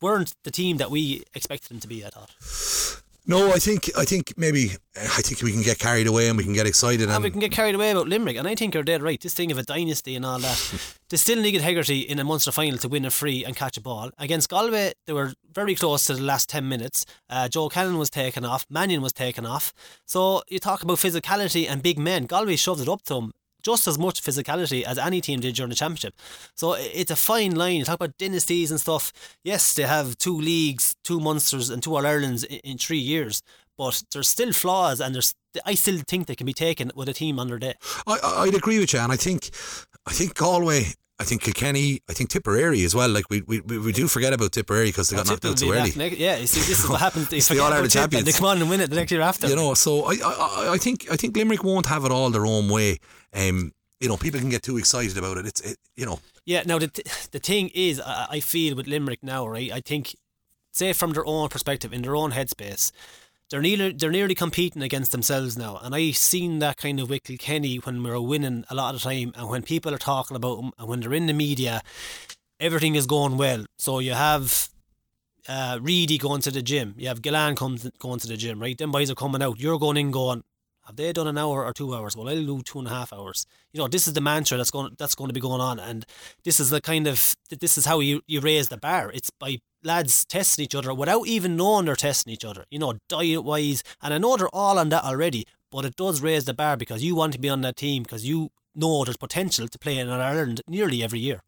weren't the team that we expected them to be. I thought. No, I think I think maybe I think we can get carried away and we can get excited And and we can get carried away about Limerick, and I think you're dead right. This thing of a dynasty and all that. [LAUGHS] they still needed Hegarty in a Munster final to win a free and catch a ball. Against Galway, they were very close to the last 10 minutes. Uh, Joe Canning was taken off, Mannion was taken off. So you talk about physicality and big men. Galway shoved it up to them. Just as much physicality as any team did during the championship. So it's a fine line. You talk about dynasties and stuff. Yes, they have two leagues, two Munsters, and two All Irelands in, three years, but there's still flaws, and there's I still think they can be taken with a team under day. I- I'd agree with you, and I think, I think Galway, I think Kilkenny, I think Tipperary as well. Like we we, we do forget about Tipperary because they got knocked out too early. next- yeah, you see, this is what [LAUGHS] happens. They It's the All-Ireland about Tip and champions. They come on and win it the next year after. You know, so I, I I think I think Limerick won't have it all their own way. Um, you know, people can get too excited about it. It's it, you know, Yeah, now the th- the thing is, I, I feel with Limerick now, right? I think, say from their own perspective, in their own headspace, they're nearly they're nearly competing against themselves now, and I've seen that kind of with Kenny when we were winning a lot of the time, and when people are talking about them, and when they're in the media, everything is going well. So you have. Uh, Reidy going to the gym. You have Gillane comes going to the gym, right? Them boys are coming out. You're going in, going. Have they done an hour or two hours? Well, I'll do two and a half hours. You know, this is the mantra that's going that's going to be going on, and this is the kind of this is how you you raise the bar. It's by lads testing each other without even knowing they're testing each other. You know, diet wise, and I know they're all on that already, but it does raise the bar because you want to be on that team because you know there's potential to play in Ireland nearly every year.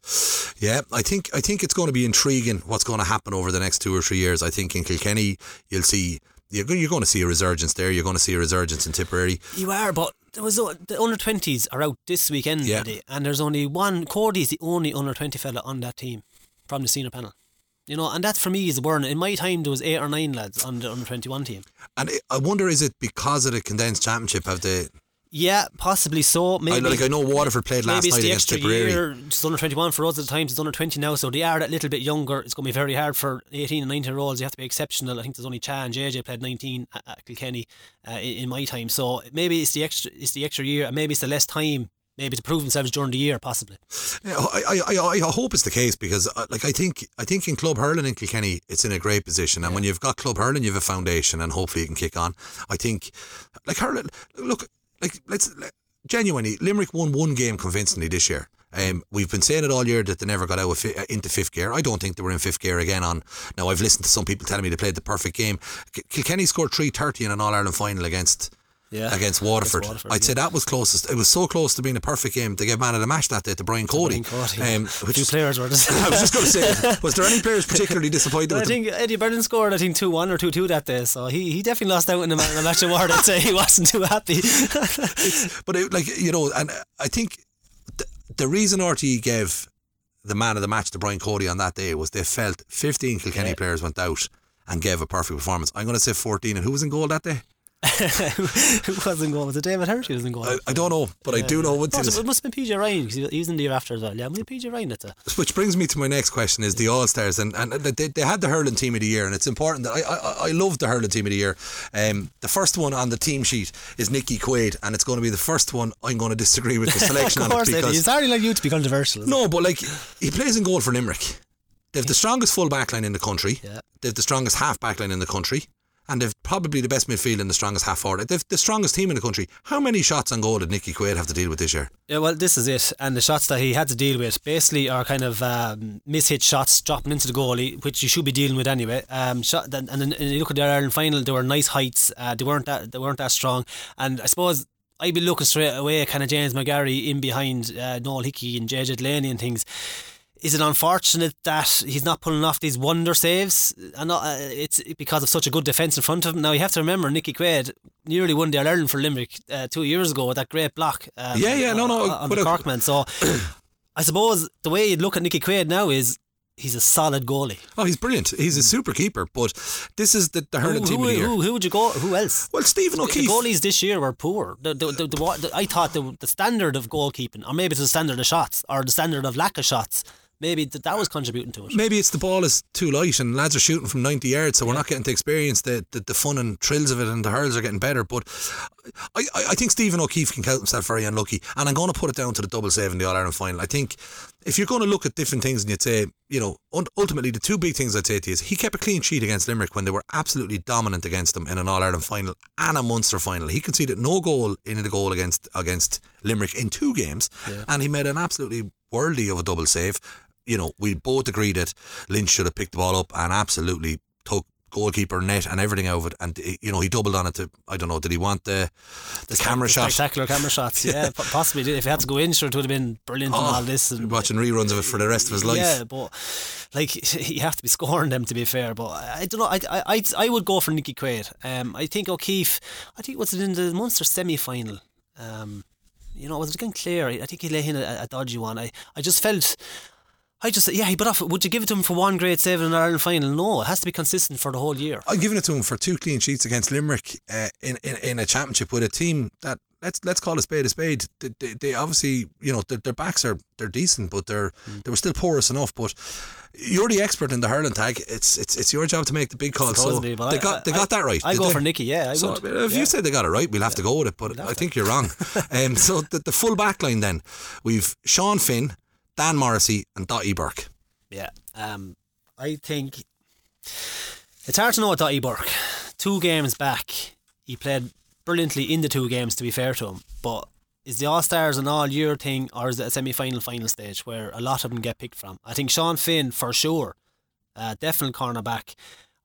yeah. I think I think it's going to be intriguing what's going to happen over the next two or three years. I think in Kilkenny you'll see. You're, going to see a resurgence there. You're going to see a resurgence in Tipperary. You are, but there was the under twenties are out this weekend, Yeah. Eddie, and there's only one. Cody's the only under twenty fella on that team from the senior panel. You know, and that for me is a burn. In my time, there was eight or nine lads on the under twenty one team. And I- I wonder, is it because of the condensed championship? Have they? Yeah, possibly so. I, Maybe like I know Waterford played last night the against extra Tipperary. year. It's under 21 for us at the times. It's under 20 now, so they are that little bit younger. It's going to be very hard for 18 and 19 year olds. You have to be exceptional. I think there's only Cha and JJ played 19 at, at Kilkenny uh, in, in my time. So maybe it's the extra. It's the extra year, and maybe it's the less time. Maybe to prove themselves during the year, possibly. Yeah, I, I, I, I hope it's the case because, uh, like, I think I think in club hurling in Kilkenny, it's in a great position, and when you've got club hurling, you have a foundation, and hopefully you can kick on. I think, like hurling, look, like let's let, genuinely, Limerick won one game convincingly this year. Um, we've been saying it all year that they never got out of fi- uh, into fifth gear. I don't think they were in fifth gear again. On now, I've listened to some people telling me they played the perfect game. Kilkenny scored three thirty in an All Ireland final against Yeah. against Waterford. Waterford, I'd say that was closest. It was so close to being a perfect game. They gave man of the match that day to Brian Cody. Brian Cody. Um, which Two players were [LAUGHS] just. I was just going to say, was there any players particularly disappointed I with them? think Eddie Brennan scored, I think, 2 1 or 2 2 that day, so he, he definitely lost out in the, ma- of the match award. I'd say he wasn't too happy. [LAUGHS] But it, like you know, and I think the, the reason RTE gave the man of the match to Brian Cody on that day was they felt 15 Kilkenny Yeah. players went out and gave a perfect performance. I'm going to say 14, and who was in goal that day? Who wasn't going? Was it David Herity wasn't going? I, I don't know, but I do know Oh, so it must have been PJ Ryan because he was in the year after as well. Yeah, maybe PJ Ryan. That's a Which brings me to my next question: is the All Stars, and and they, they had the hurling team of the year, and it's important that I I, I love the hurling team of the year. Um, the first one on the team sheet is Nicky Quaid, and it's going to be the first one I'm going to disagree with the [LAUGHS] selection of on course, it Eddie, because it's hardly like you to be controversial. isn't it? no, but like he plays in goal for Limerick. They've the strongest full back line in the country. Yeah. They've the strongest half back line in the country. And they've probably the best midfield and the strongest half forward. They've the strongest team in the country. How many shots on goal did Nicky Quaid have to deal with this year? Yeah, well, this is it. And the shots that he had to deal with basically are kind of um, mishit shots dropping into the goalie, which you should be dealing with anyway. Um, shot, and then and you look at the Ireland final; they were nice heights. Uh, they weren't that they weren't that strong. And I suppose I'd be looking straight away kind of James McGarry in behind uh, Noel Hickey and JJ Delaney and things. Is it unfortunate that he's not pulling off these wonder saves? And not, uh, it's because of such a good defence in front of him. Now you have to remember Nicky Quaid nearly won the Ireland for Limerick uh, two years ago with that great block. Um, Yeah, yeah, no, no, on I- Corkman. So I suppose the way you'd look at Nicky Quaid now is he's a solid goalie. Oh, he's brilliant. He's a super keeper. But this is the, the hurling Who, team who, of the year. who, who would you go? Who else? Well, Stephen O'Keeffe. The goalies this year were poor. The, the, the, the- I thought the, the standard of goalkeeping, or maybe it's the standard of shots, or the standard of lack of shots, maybe that, that was contributing to it. Maybe it's the ball is too light and lads are shooting from 90 yards, so we're not getting to experience the, the, the fun and thrills of it, and the hurls are getting better. But I, I, I think Stephen O'Keeffe can count himself very unlucky, and I'm going to put it down to the double save in the All Ireland final. I think if you're going to look at different things and you'd say, you know, ultimately the two big things I'd say to you is he kept a clean sheet against Limerick when they were absolutely dominant against them in an All Ireland final and a Munster final. He conceded no goal in the goal against against Limerick in two games, and he made an absolutely worldly of a double save. You know, we both agreed that Lynch should have picked the ball up and absolutely took goalkeeper net and everything out of it, and eh, you know he doubled on it. To I don't know, did he want the the, camera The shot? Spectacular camera [LAUGHS] shots, yeah, po- possibly. If he had to go in, sure, it would have been brilliant and Oh, all this. And, watching reruns of it for the rest of his life. Yeah, but like [LAUGHS] you have to be scoring them to be fair. But I, I don't know. I, I I'd- I would go for Nicky Quaid. Um, I think O'Keeffe. I think was it in the Munster semi final. Um, you know, was it against Clare? I think he lay in a, a dodgy one. I I just felt. I just yeah, he put off. Would you give it to him for one great save in an Ireland final? No, it has to be consistent for the whole year. I'm giving it to him for two clean sheets against Limerick uh, in, in in a championship with a team that let's let's call a spade a spade. They, they, they obviously you know their, their backs are they're decent, but they're they were still porous enough. But you're the expert in the hurling tag. It's it's it's your job to make the big call. So they got they I- got that right. I go they? for Nicky. Yeah, I So would. if Yeah. you say they got it right, we'll have to go with it. But I think you're wrong. [LAUGHS] um, so the, the full back line then we've Sean Finn, Dan Morrissey, and Daithí Burke. Yeah. Um, I think it's hard to know what Daithí Burke. Two games back, he played brilliantly in the two games. To be fair to him, but is the All Stars an all year thing, or is it a semi final final stage where a lot of them get picked from? I think Sean Finn for sure, uh, definite cornerback.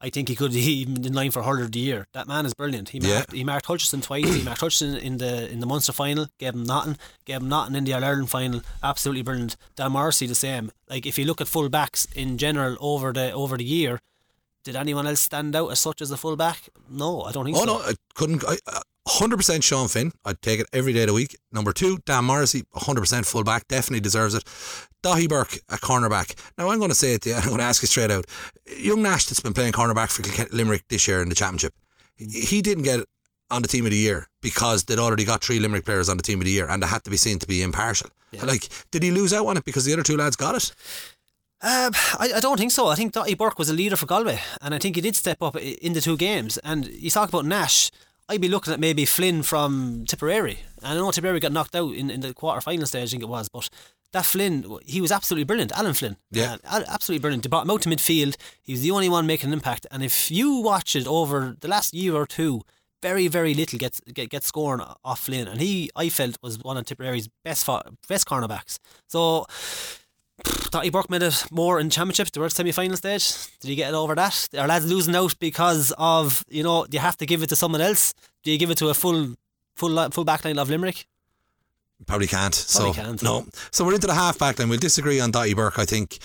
I think he could [LAUGHS] he even in line for hurler of the year. That man is brilliant. He Yeah. marked he marked Hutchinson twice. he marked Hutchinson in the in the Munster final, gave him nothing, gave him nothing in the All Ireland final. Absolutely brilliant. Dan Morrissey the same. Like if you look at full backs in general over the over the year, did anyone else stand out as such as a full back? No, I don't think Oh so. no, I couldn't. I, 100% Sean Finn. I'd take it every day of the week. Number two, Dan Morrissey, 100% full back, definitely deserves it. Daithí Burke, a cornerback. Now I'm going to say it to you, [LAUGHS] I'm going to ask you straight out. Young Nash that's been playing cornerback for Limerick this year in the championship, he didn't get on the team of the year because they'd already got three Limerick players on the team of the year and they had to be seen to be impartial. Like, did he lose out on it because the other two lads got it? Um, I, I don't think so. I think Daithí Burke was a leader for Galway, and I think he did step up in the two games. And you talk about Nash, I'd be looking at maybe Flynn from Tipperary. And I know Tipperary got knocked out in, in the quarter final stage, I think it was, but that Flynn, he was absolutely brilliant. Alan Flynn, Yeah. Uh, absolutely brilliant. They brought him out to midfield. He was the only one making an impact. And if you watch it over the last year or two, very, very little gets get, gets scoring off Flynn, and he I felt was one of Tipperary's best fo- best cornerbacks. So Daithí Burke made it more in championship, the world semi final stage. Did he get it over that? Are lads losing out because of you know you have to give it to someone else? Do you give it to a full full full back line of Limerick? Probably can't. Probably so can't. no. So we're into the half back line. We'll disagree on Daithí Burke. I think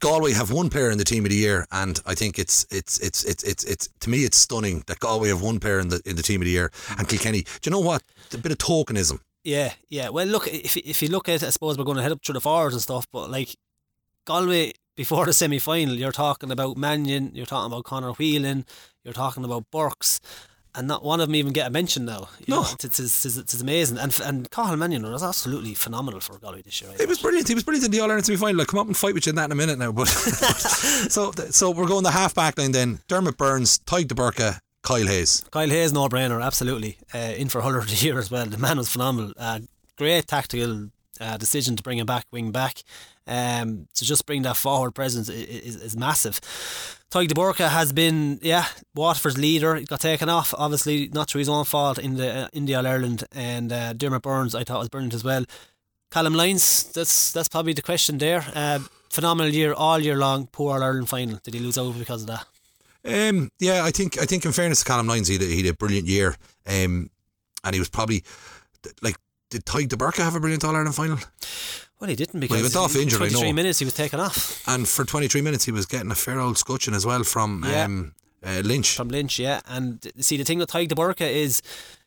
Galway have one player in the team of the year, and I think it's it's it's it's it's, it's to me it's stunning that Galway have one player in the in the team of the year, and Kilkenny. Do you know what? A bit of tokenism. Yeah, yeah. Well, look, if if you look at, it, I suppose we're going to head up through the forwards and stuff, but like Galway before the semi final, you're talking about Mannion, you're talking about Conor Whelan, you're talking about Burks. and not one of them even get a mention now. You No. know, it's, it's, it's, it's amazing. And and Cathal Mannion was absolutely phenomenal for Galway this year. I It was brilliant. He was brilliant in the All Ireland semi final. I'll come up and fight with you in that in a minute now. But, [LAUGHS] [LAUGHS] so so we're going the half back line then. Diarmaid Byrnes, Tadhg de Búrca, Kyle Hayes. Kyle Hayes, no brainer, absolutely. Uh, in for Huller of the year as well. The man was phenomenal. Uh, great tactical uh, decision to bring him back, wing back. Um, to just bring that forward presence i- i- is, is massive. Tadhg de Búrca has been, yeah, Waterford's leader. He got taken off, obviously, not through his own fault in the uh, in the All Ireland. And uh, Diarmaid Byrnes, I thought was brilliant as well. Calum Lyons, that's that's probably the question there. Uh, phenomenal year all year long. Poor All Ireland final. Did he lose over because of that? Um, yeah, I think I think in fairness to Calum Lyons, he had a, he had a brilliant year. Um, and he was probably like did Tadhg de Búrca have a brilliant All Ireland final? Well, he didn't because he went off injured, I 23 minutes he was taken off. And for 23 minutes, he was getting a fair old scutcheon as well from Yeah. um, uh, Lynch. from Lynch, yeah. And see, the thing with Tadhg de Búrca is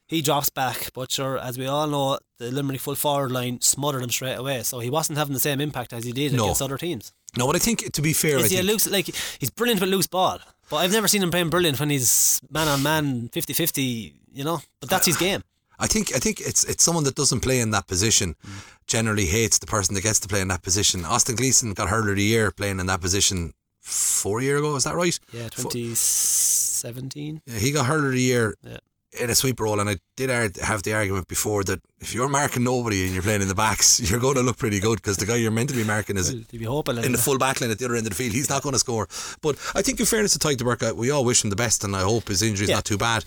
he drops back, but sure, as we all know, the Limerick full forward line smothered him straight away. So he wasn't having the same impact as he did No. against other teams. no, but I think to be fair, I Is he a think, loose, like, he's brilliant with loose ball. But I've never seen him playing brilliant when he's man on man, 50 50, you know? But that's his game. I think I think it's it's someone that doesn't play in that position mm. generally hates the person that gets to play in that position. Austin Gleeson got hurler of the year playing in that position four year ago. Is that right? Yeah, 2017. Yeah, he got hurler of the year Yeah. In a sweeper role, and I did have the argument before that if you're marking nobody and you're playing in the backs, [LAUGHS] you're going to look pretty good because the guy you're meant to be marking is Well, in the full back line at the other end of the field. He's not going to score. But I think, in fairness to Tadhg de Búrca, we all wish him the best, and I hope his injury's Yeah. not too bad.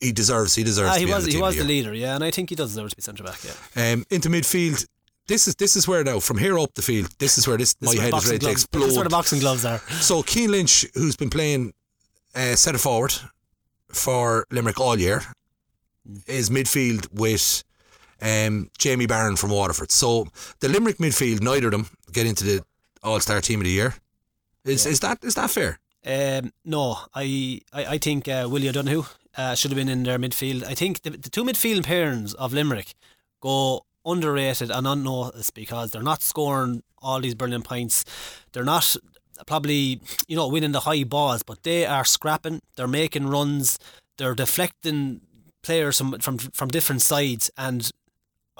He, deserves. He deserves. Ah, to he be was the he was the the leader, yeah, and I think he does deserve to be centre back, yeah. Um, into midfield. This is this is where now from here up the field. This is where this, This my head is ready to explode This is where the boxing gloves are. So Cian Lynch, who's been playing uh, centre forward for Limerick all year, is midfield with um, Jamie Barron from Waterford. So the Limerick midfield, neither of them get into the All Star team of the year. Is is that is that fair? Um, no, I, I, I think uh, Willie O'Donoghue uh, should have been in their midfield. I think the, the two midfield pairings of Limerick go underrated and unnoticed because they're not scoring all these brilliant points. They're not probably you know winning the high balls, but they are scrapping. They're making runs. They're deflecting players from from from different sides and.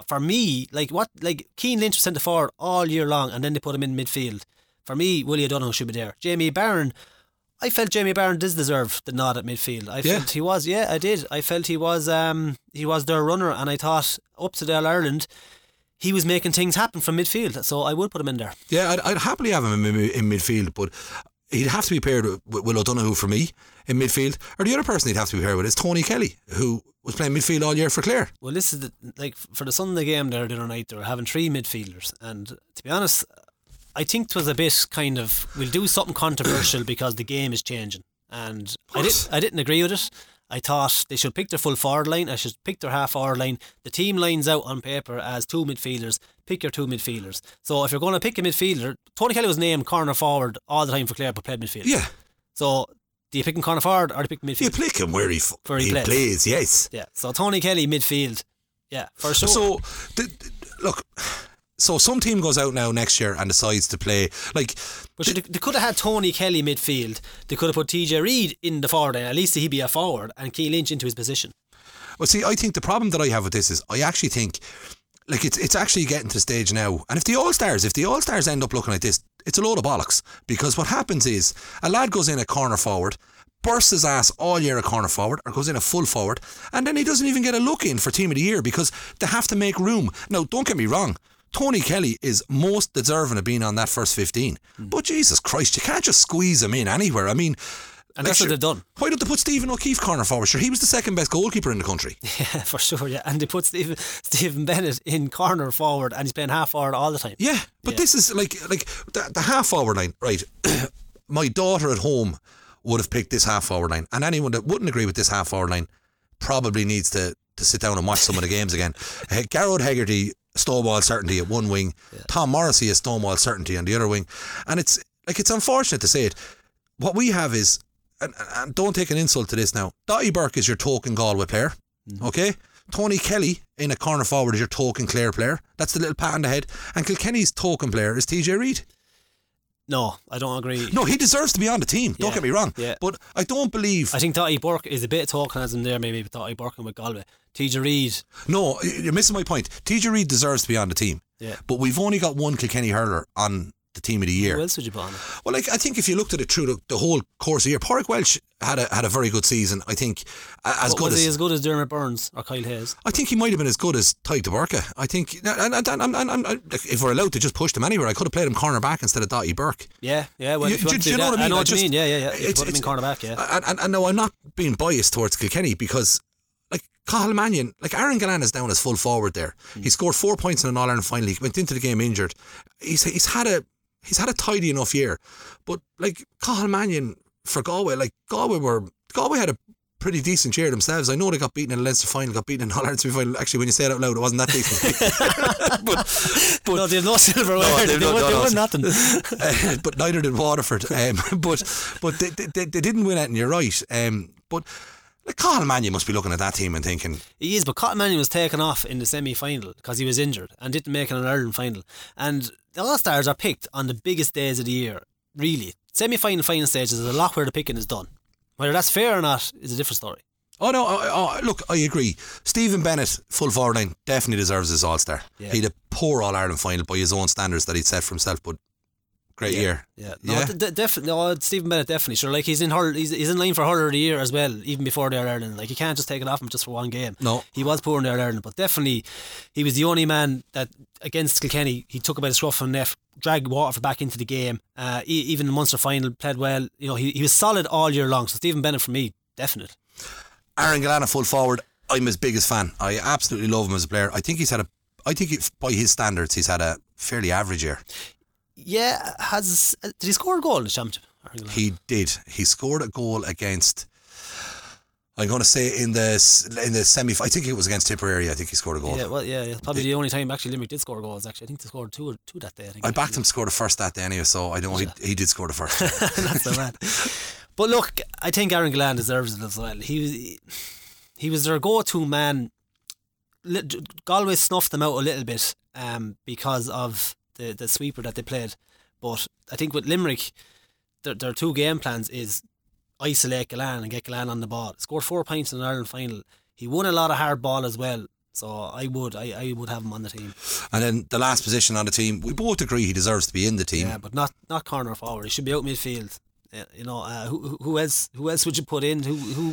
For me, like what, like Cian Lynch was centre forward all year long, and then they put him in midfield. For me, Willie O'Donoghue should be there. Jamie Barron, I felt Jamie Barron does deserve the nod at midfield. I Yeah. felt he was, yeah, I did. I felt he was, um, he was their runner, and I thought up to the All Ireland, he was making things happen from midfield. So I would put him in there. Yeah, I'd, I'd happily have him in, in midfield, but he'd have to be paired with with Will O'Donoghue for me in midfield. Or the other person he'd have to be paired with is Tony Kelly, who was playing midfield all year for Clare. Well, this is the, like for the Sunday game there the other night. They were having three midfielders, and to be honest, I think it was a bit kind of we'll do something controversial [COUGHS] because the game is changing, and I didn't I didn't agree with it. I thought they should pick their full forward line. I should pick their half forward line. The team lines out on paper as two midfielders. Pick your two midfielders. So if you're going to pick a midfielder, Tony Kelly was named corner forward all the time for Clare, but played midfield. Yeah, So do you pick him corner forward or do you pick him midfield? you pick him where he, f- Where he plays. plays. Yes. yeah. So Tony Kelly midfield. Yeah, for sure. So, th- th- look, so some team goes out now next year and decides to play like But they, they could have had Tony Kelly midfield. They could have put TJ Reid in the forward line. At least he'd be a forward and Cian Lynch into his position. Well, see, I think the problem that I have with this is I actually think, like, it's it's actually getting to the stage now. And if the All Stars, if the All Stars end up looking like this, it's a load of bollocks. Because what happens is a lad goes in a corner forward, bursts his ass all year a corner forward, or goes in a full forward, and then he doesn't even get a look in for Team of the Year because they have to make room. Now, don't get me wrong. Tony Kelly is most deserving of being on that first 15. But Jesus Christ, you can't just squeeze him in anywhere. I mean, And that's what they've done. Why don't they put Stephen O'Keeffe corner forward? Sure, he was the second best goalkeeper in the country. [LAUGHS] Yeah, for sure. Yeah, and they put Stephen Stephen Bennett in corner forward, and he's playing half forward all the time. Yeah, but Yeah. this is like like the, the half forward line, right? [COUGHS] My daughter at home would have picked this half forward line, and anyone that wouldn't agree with this half forward line probably needs to to sit down and watch some of the games again. [LAUGHS] Uh, Gearóid Hegarty, Stonewall certainty at one wing, Tom Morrissey is Stonewall certainty on the other wing, and it's like it's unfortunate to say it. What we have is, and, and don't take an insult to this now. Daithí Burke is your token Galway player, mm-hmm. okay? Tony Kelly in a corner forward is your token Clare player. That's the little pat on the head. And Kilkenny's token player is TJ Reid. No, I don't agree. No, he deserves to be on the team. Don't Yeah, get me wrong. yeah. But I don't believe. I think Daithí Burke is a bit of tokenism there, maybe with Daithí Burke and with Galway. TJ Reid, no, you're missing my point. TJ Reid deserves to be on the team. Yeah. But we've only got one Kilkenny hurler on the team of the year. who else would you put on? it? Well, like I think if you looked at it through the, the whole course of the year, Pádraig Walsh had a had a very good season. I think as good was as he as good as Diarmaid Byrnes or Kyle Hayes? I think he might have been as good as Tadhg de Búrca. I think, and, and, and, and, and, if we're allowed to just push them anywhere, I could have played him corner back instead of Daithí Burke. Yeah, yeah. Well, You- you do- do you know that, what I mean? know I what you just- mean. Yeah, yeah, yeah. Put him in it's- cornerback. Yeah. And, and, and no, I'm not being biased towards Kilkenny because, like, Cathal Mannion, like Aaron Gillane is down as full forward there. Hmm. He scored four points in an All Ireland final. He went into the game injured. He's he's had a he's had a tidy enough year, but like Cathal Mannion for Galway, like Galway were Galway had a pretty decent year themselves. I know they got beaten in the Leinster final, got beaten in All Ireland final. Actually, when you say it out loud, it wasn't that decent. [LAUGHS] but but no, they have no silverware. they've they, no- won, no, they no. won nothing. [LAUGHS] uh, but neither did Waterford. Um, [LAUGHS] but but they, they, they didn't win it, and you're right. Um, but like Cathal Mannion must be looking at that team and thinking, He is, but Cathal Mannion was taken off in the semi final because he was injured and didn't make it an Ireland final. And the All Stars are picked on the biggest days of the year, really. Semi final, final stages is a lot where the picking is done. Whether that's fair or not is a different story. Oh no! Oh, oh, look, I agree. Stephen Bennett, full forward line, definitely deserves his All Star. Yeah. He had a poor All Ireland final by his own standards that he'd set for himself, but great year. Yeah, no, Yeah? definitely. No, Stephen Bennett definitely sure. Like he's in hurl, he's, he's in line for hurler of the year as well, even before the All Ireland. Like you can't just take it off him just for one game. No. he was poor in the All Ireland, but definitely he was the only man that against Kilkenny he took about a scruff and neck, dragged Waterford back into the game. Uh, even the Munster final played well. You know, he, he was solid all year long. So Stephen Bennett for me, definite. Aaron Gillane, full forward. I'm his biggest fan. I absolutely love him as a player. I think he's had a. I think if, by his standards, he's had a fairly average year. Yeah, has did he score a goal in the championship? He did. He scored a goal against. I'm going to say in the in the semi. I think it was against Tipperary. I think he scored a goal. Yeah, well, yeah, yeah. Probably the only time actually Limerick did score goals. Actually, I think they scored two, two that day. I think. I backed him to score the first that day anyway, so I know he, he did score the first. [LAUGHS] That's the man. But look, I think Aaron Gillane deserves it as well. He was, he was their go-to man. Galway snuffed them out a little bit um, because of the, the sweeper that they played. But I think with Limerick, their, their two game plans is isolate Gillane and get Gillane on the ball. Scored four points in an Ireland final. He won a lot of hard ball as well. So I would, I, I would have him on the team. and then the last position on the team, we both agree he deserves to be in the team. Yeah, but not not corner forward. He should be out midfield. You know, uh, who who- who else who else would you put in? Who who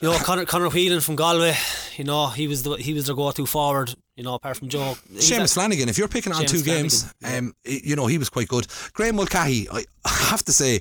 you know, Connor Conor Whelan from Galway. You know, he was the he was their go to forward. You know, apart from Joe. Seamus Flanagan, if you're picking on Seamus two games, Flanagan, um, you know, he was quite good. Graeme Mulcahy, I have to say,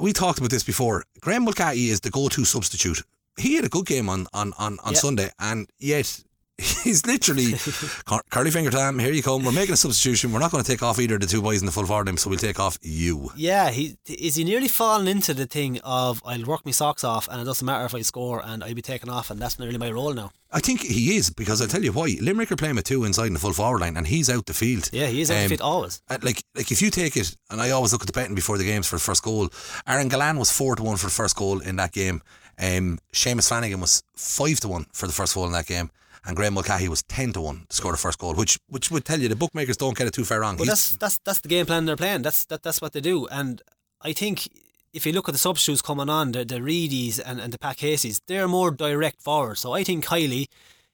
we talked about this before. Graeme Mulcahy is the go to substitute. He had a good game on, on, on, on Yeah. Sunday, and yet he's literally [LAUGHS] Cur- curly finger time. Here you come. We're making a substitution. We're not going to take off either of the two boys in the full forward line, so we'll take off you. Yeah, he is he nearly fallen into the thing of I'll work my socks off and it doesn't matter if I score and I'll be taken off and that's nearly my role now. I think he is because I'll tell you why. Limerick are playing with two inside in the full forward line, and he's out the field. Yeah, he is out Um, of fit always. Uh, like like if you take it, and I always look at the betting before the games for the first goal. Aaron Gillane was four to one for the first goal in that game. Um, Seamus Flanagan was five to one for the first goal in that game, and Graeme Mulcahy was ten to one to score the first goal, which which would tell you the bookmakers don't get it too far wrong. He's- that's that's that's the game plan they're playing. That's that that's what they do. And I think if you look at the substitutes coming on, the the Reidys and, and the Pat Caseys, they're more direct forward. So I think Kiely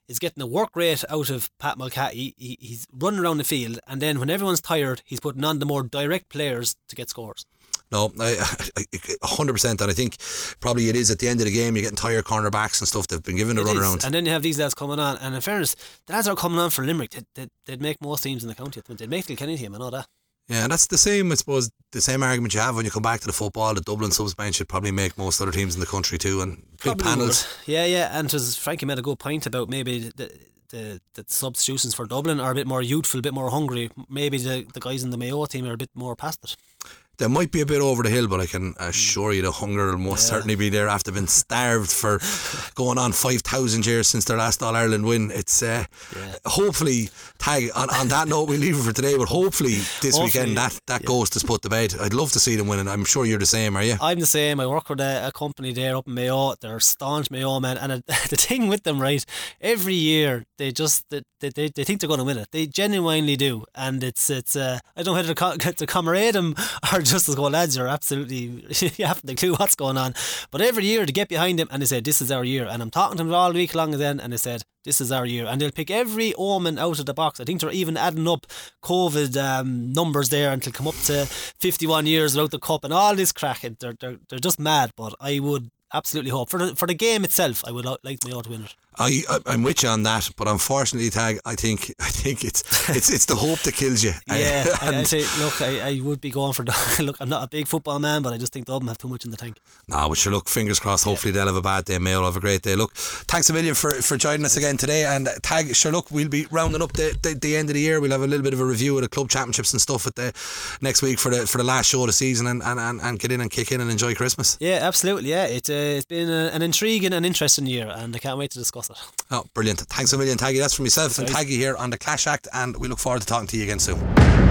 is getting the work rate out of Pat Mulcahy. He, he's running around the field, and then when everyone's tired, he's putting on the more direct players to get scores. No, [LAUGHS] I, I, I, 100%. And I think probably it is at the end of the game, you're getting tired cornerbacks and stuff. They've been given a run is. around. And then you have these lads coming on. And in fairness, the lads are coming on for Limerick. They'd, they'd, they'd make most teams in the county. They'd make the Kilkenny team, I know that. Yeah, and that's the same, I suppose, the same argument you have when you come back to the football. The Dublin subs bench should probably make most other teams in the country too, and big panels. would. Yeah, yeah. And as Frankie made a good point about maybe the, the, the substitutions for Dublin are a bit more youthful, a bit more hungry. Maybe the, the guys in the Mayo team are a bit more past it. They might be a bit over the hill, but I can assure you the hunger will most Yeah. certainly be there after being starved for [LAUGHS] going on 5,000 years since their last All Ireland win. It's uh, Yeah. hopefully Tag, on, on that note, we leave it for today, but hopefully this Hopefully, weekend that, that yeah. ghost is put to bed. I'd love to see them winning. I'm sure you're the same, are you? I'm the same. I work with a, a company there up in Mayo. They're staunch Mayo men, and uh [LAUGHS] the thing with them, right? Every year they just they, they, they think they're going to win it. They genuinely do, and it's it's. Uh, I don't know whether to, co- [LAUGHS] to comrade them or just as go, lads, you're absolutely [LAUGHS] you haven't a clue what's going on. But every year they get behind him and they say, "This is our year," and I'm talking to them all week long then, and they said. This is our year, and they'll pick every omen out of the box. I think they're even adding up COVID um, numbers there until come up to 51 years without the cup and all this crack. They're, they're, they're just mad, but I would absolutely hope for the, for the game itself. I would li- like Mayo to win it. I, I I'm with you on that, but unfortunately, tag. I think [LAUGHS] I think it's it's it's the hope that kills you. [LAUGHS] Yeah, [LAUGHS] I, I say, look, I, I would be going for. Dub- look, I'm not a big football man, but I just think Dublin have too much in the tank. No, but sure, look, fingers crossed. Hopefully they'll have a bad day. Mayo have a great day. Look, thanks a million for, for joining us again today. And uh, tag, sure, look, we'll be rounding up the, the, the end of the year. We'll have a little bit of a review of the club championships and stuff at the next week for the for the last show of the season and, and, and, and get in and kick in and enjoy Christmas. Yeah, absolutely. Yeah, it, uh, it's been a, an intriguing and interesting year, and I can't wait to discuss it. Oh, brilliant. Thanks a million, Taggy. That's from myself and Taggy here on the Clash Act. And we look forward to talking to you again soon.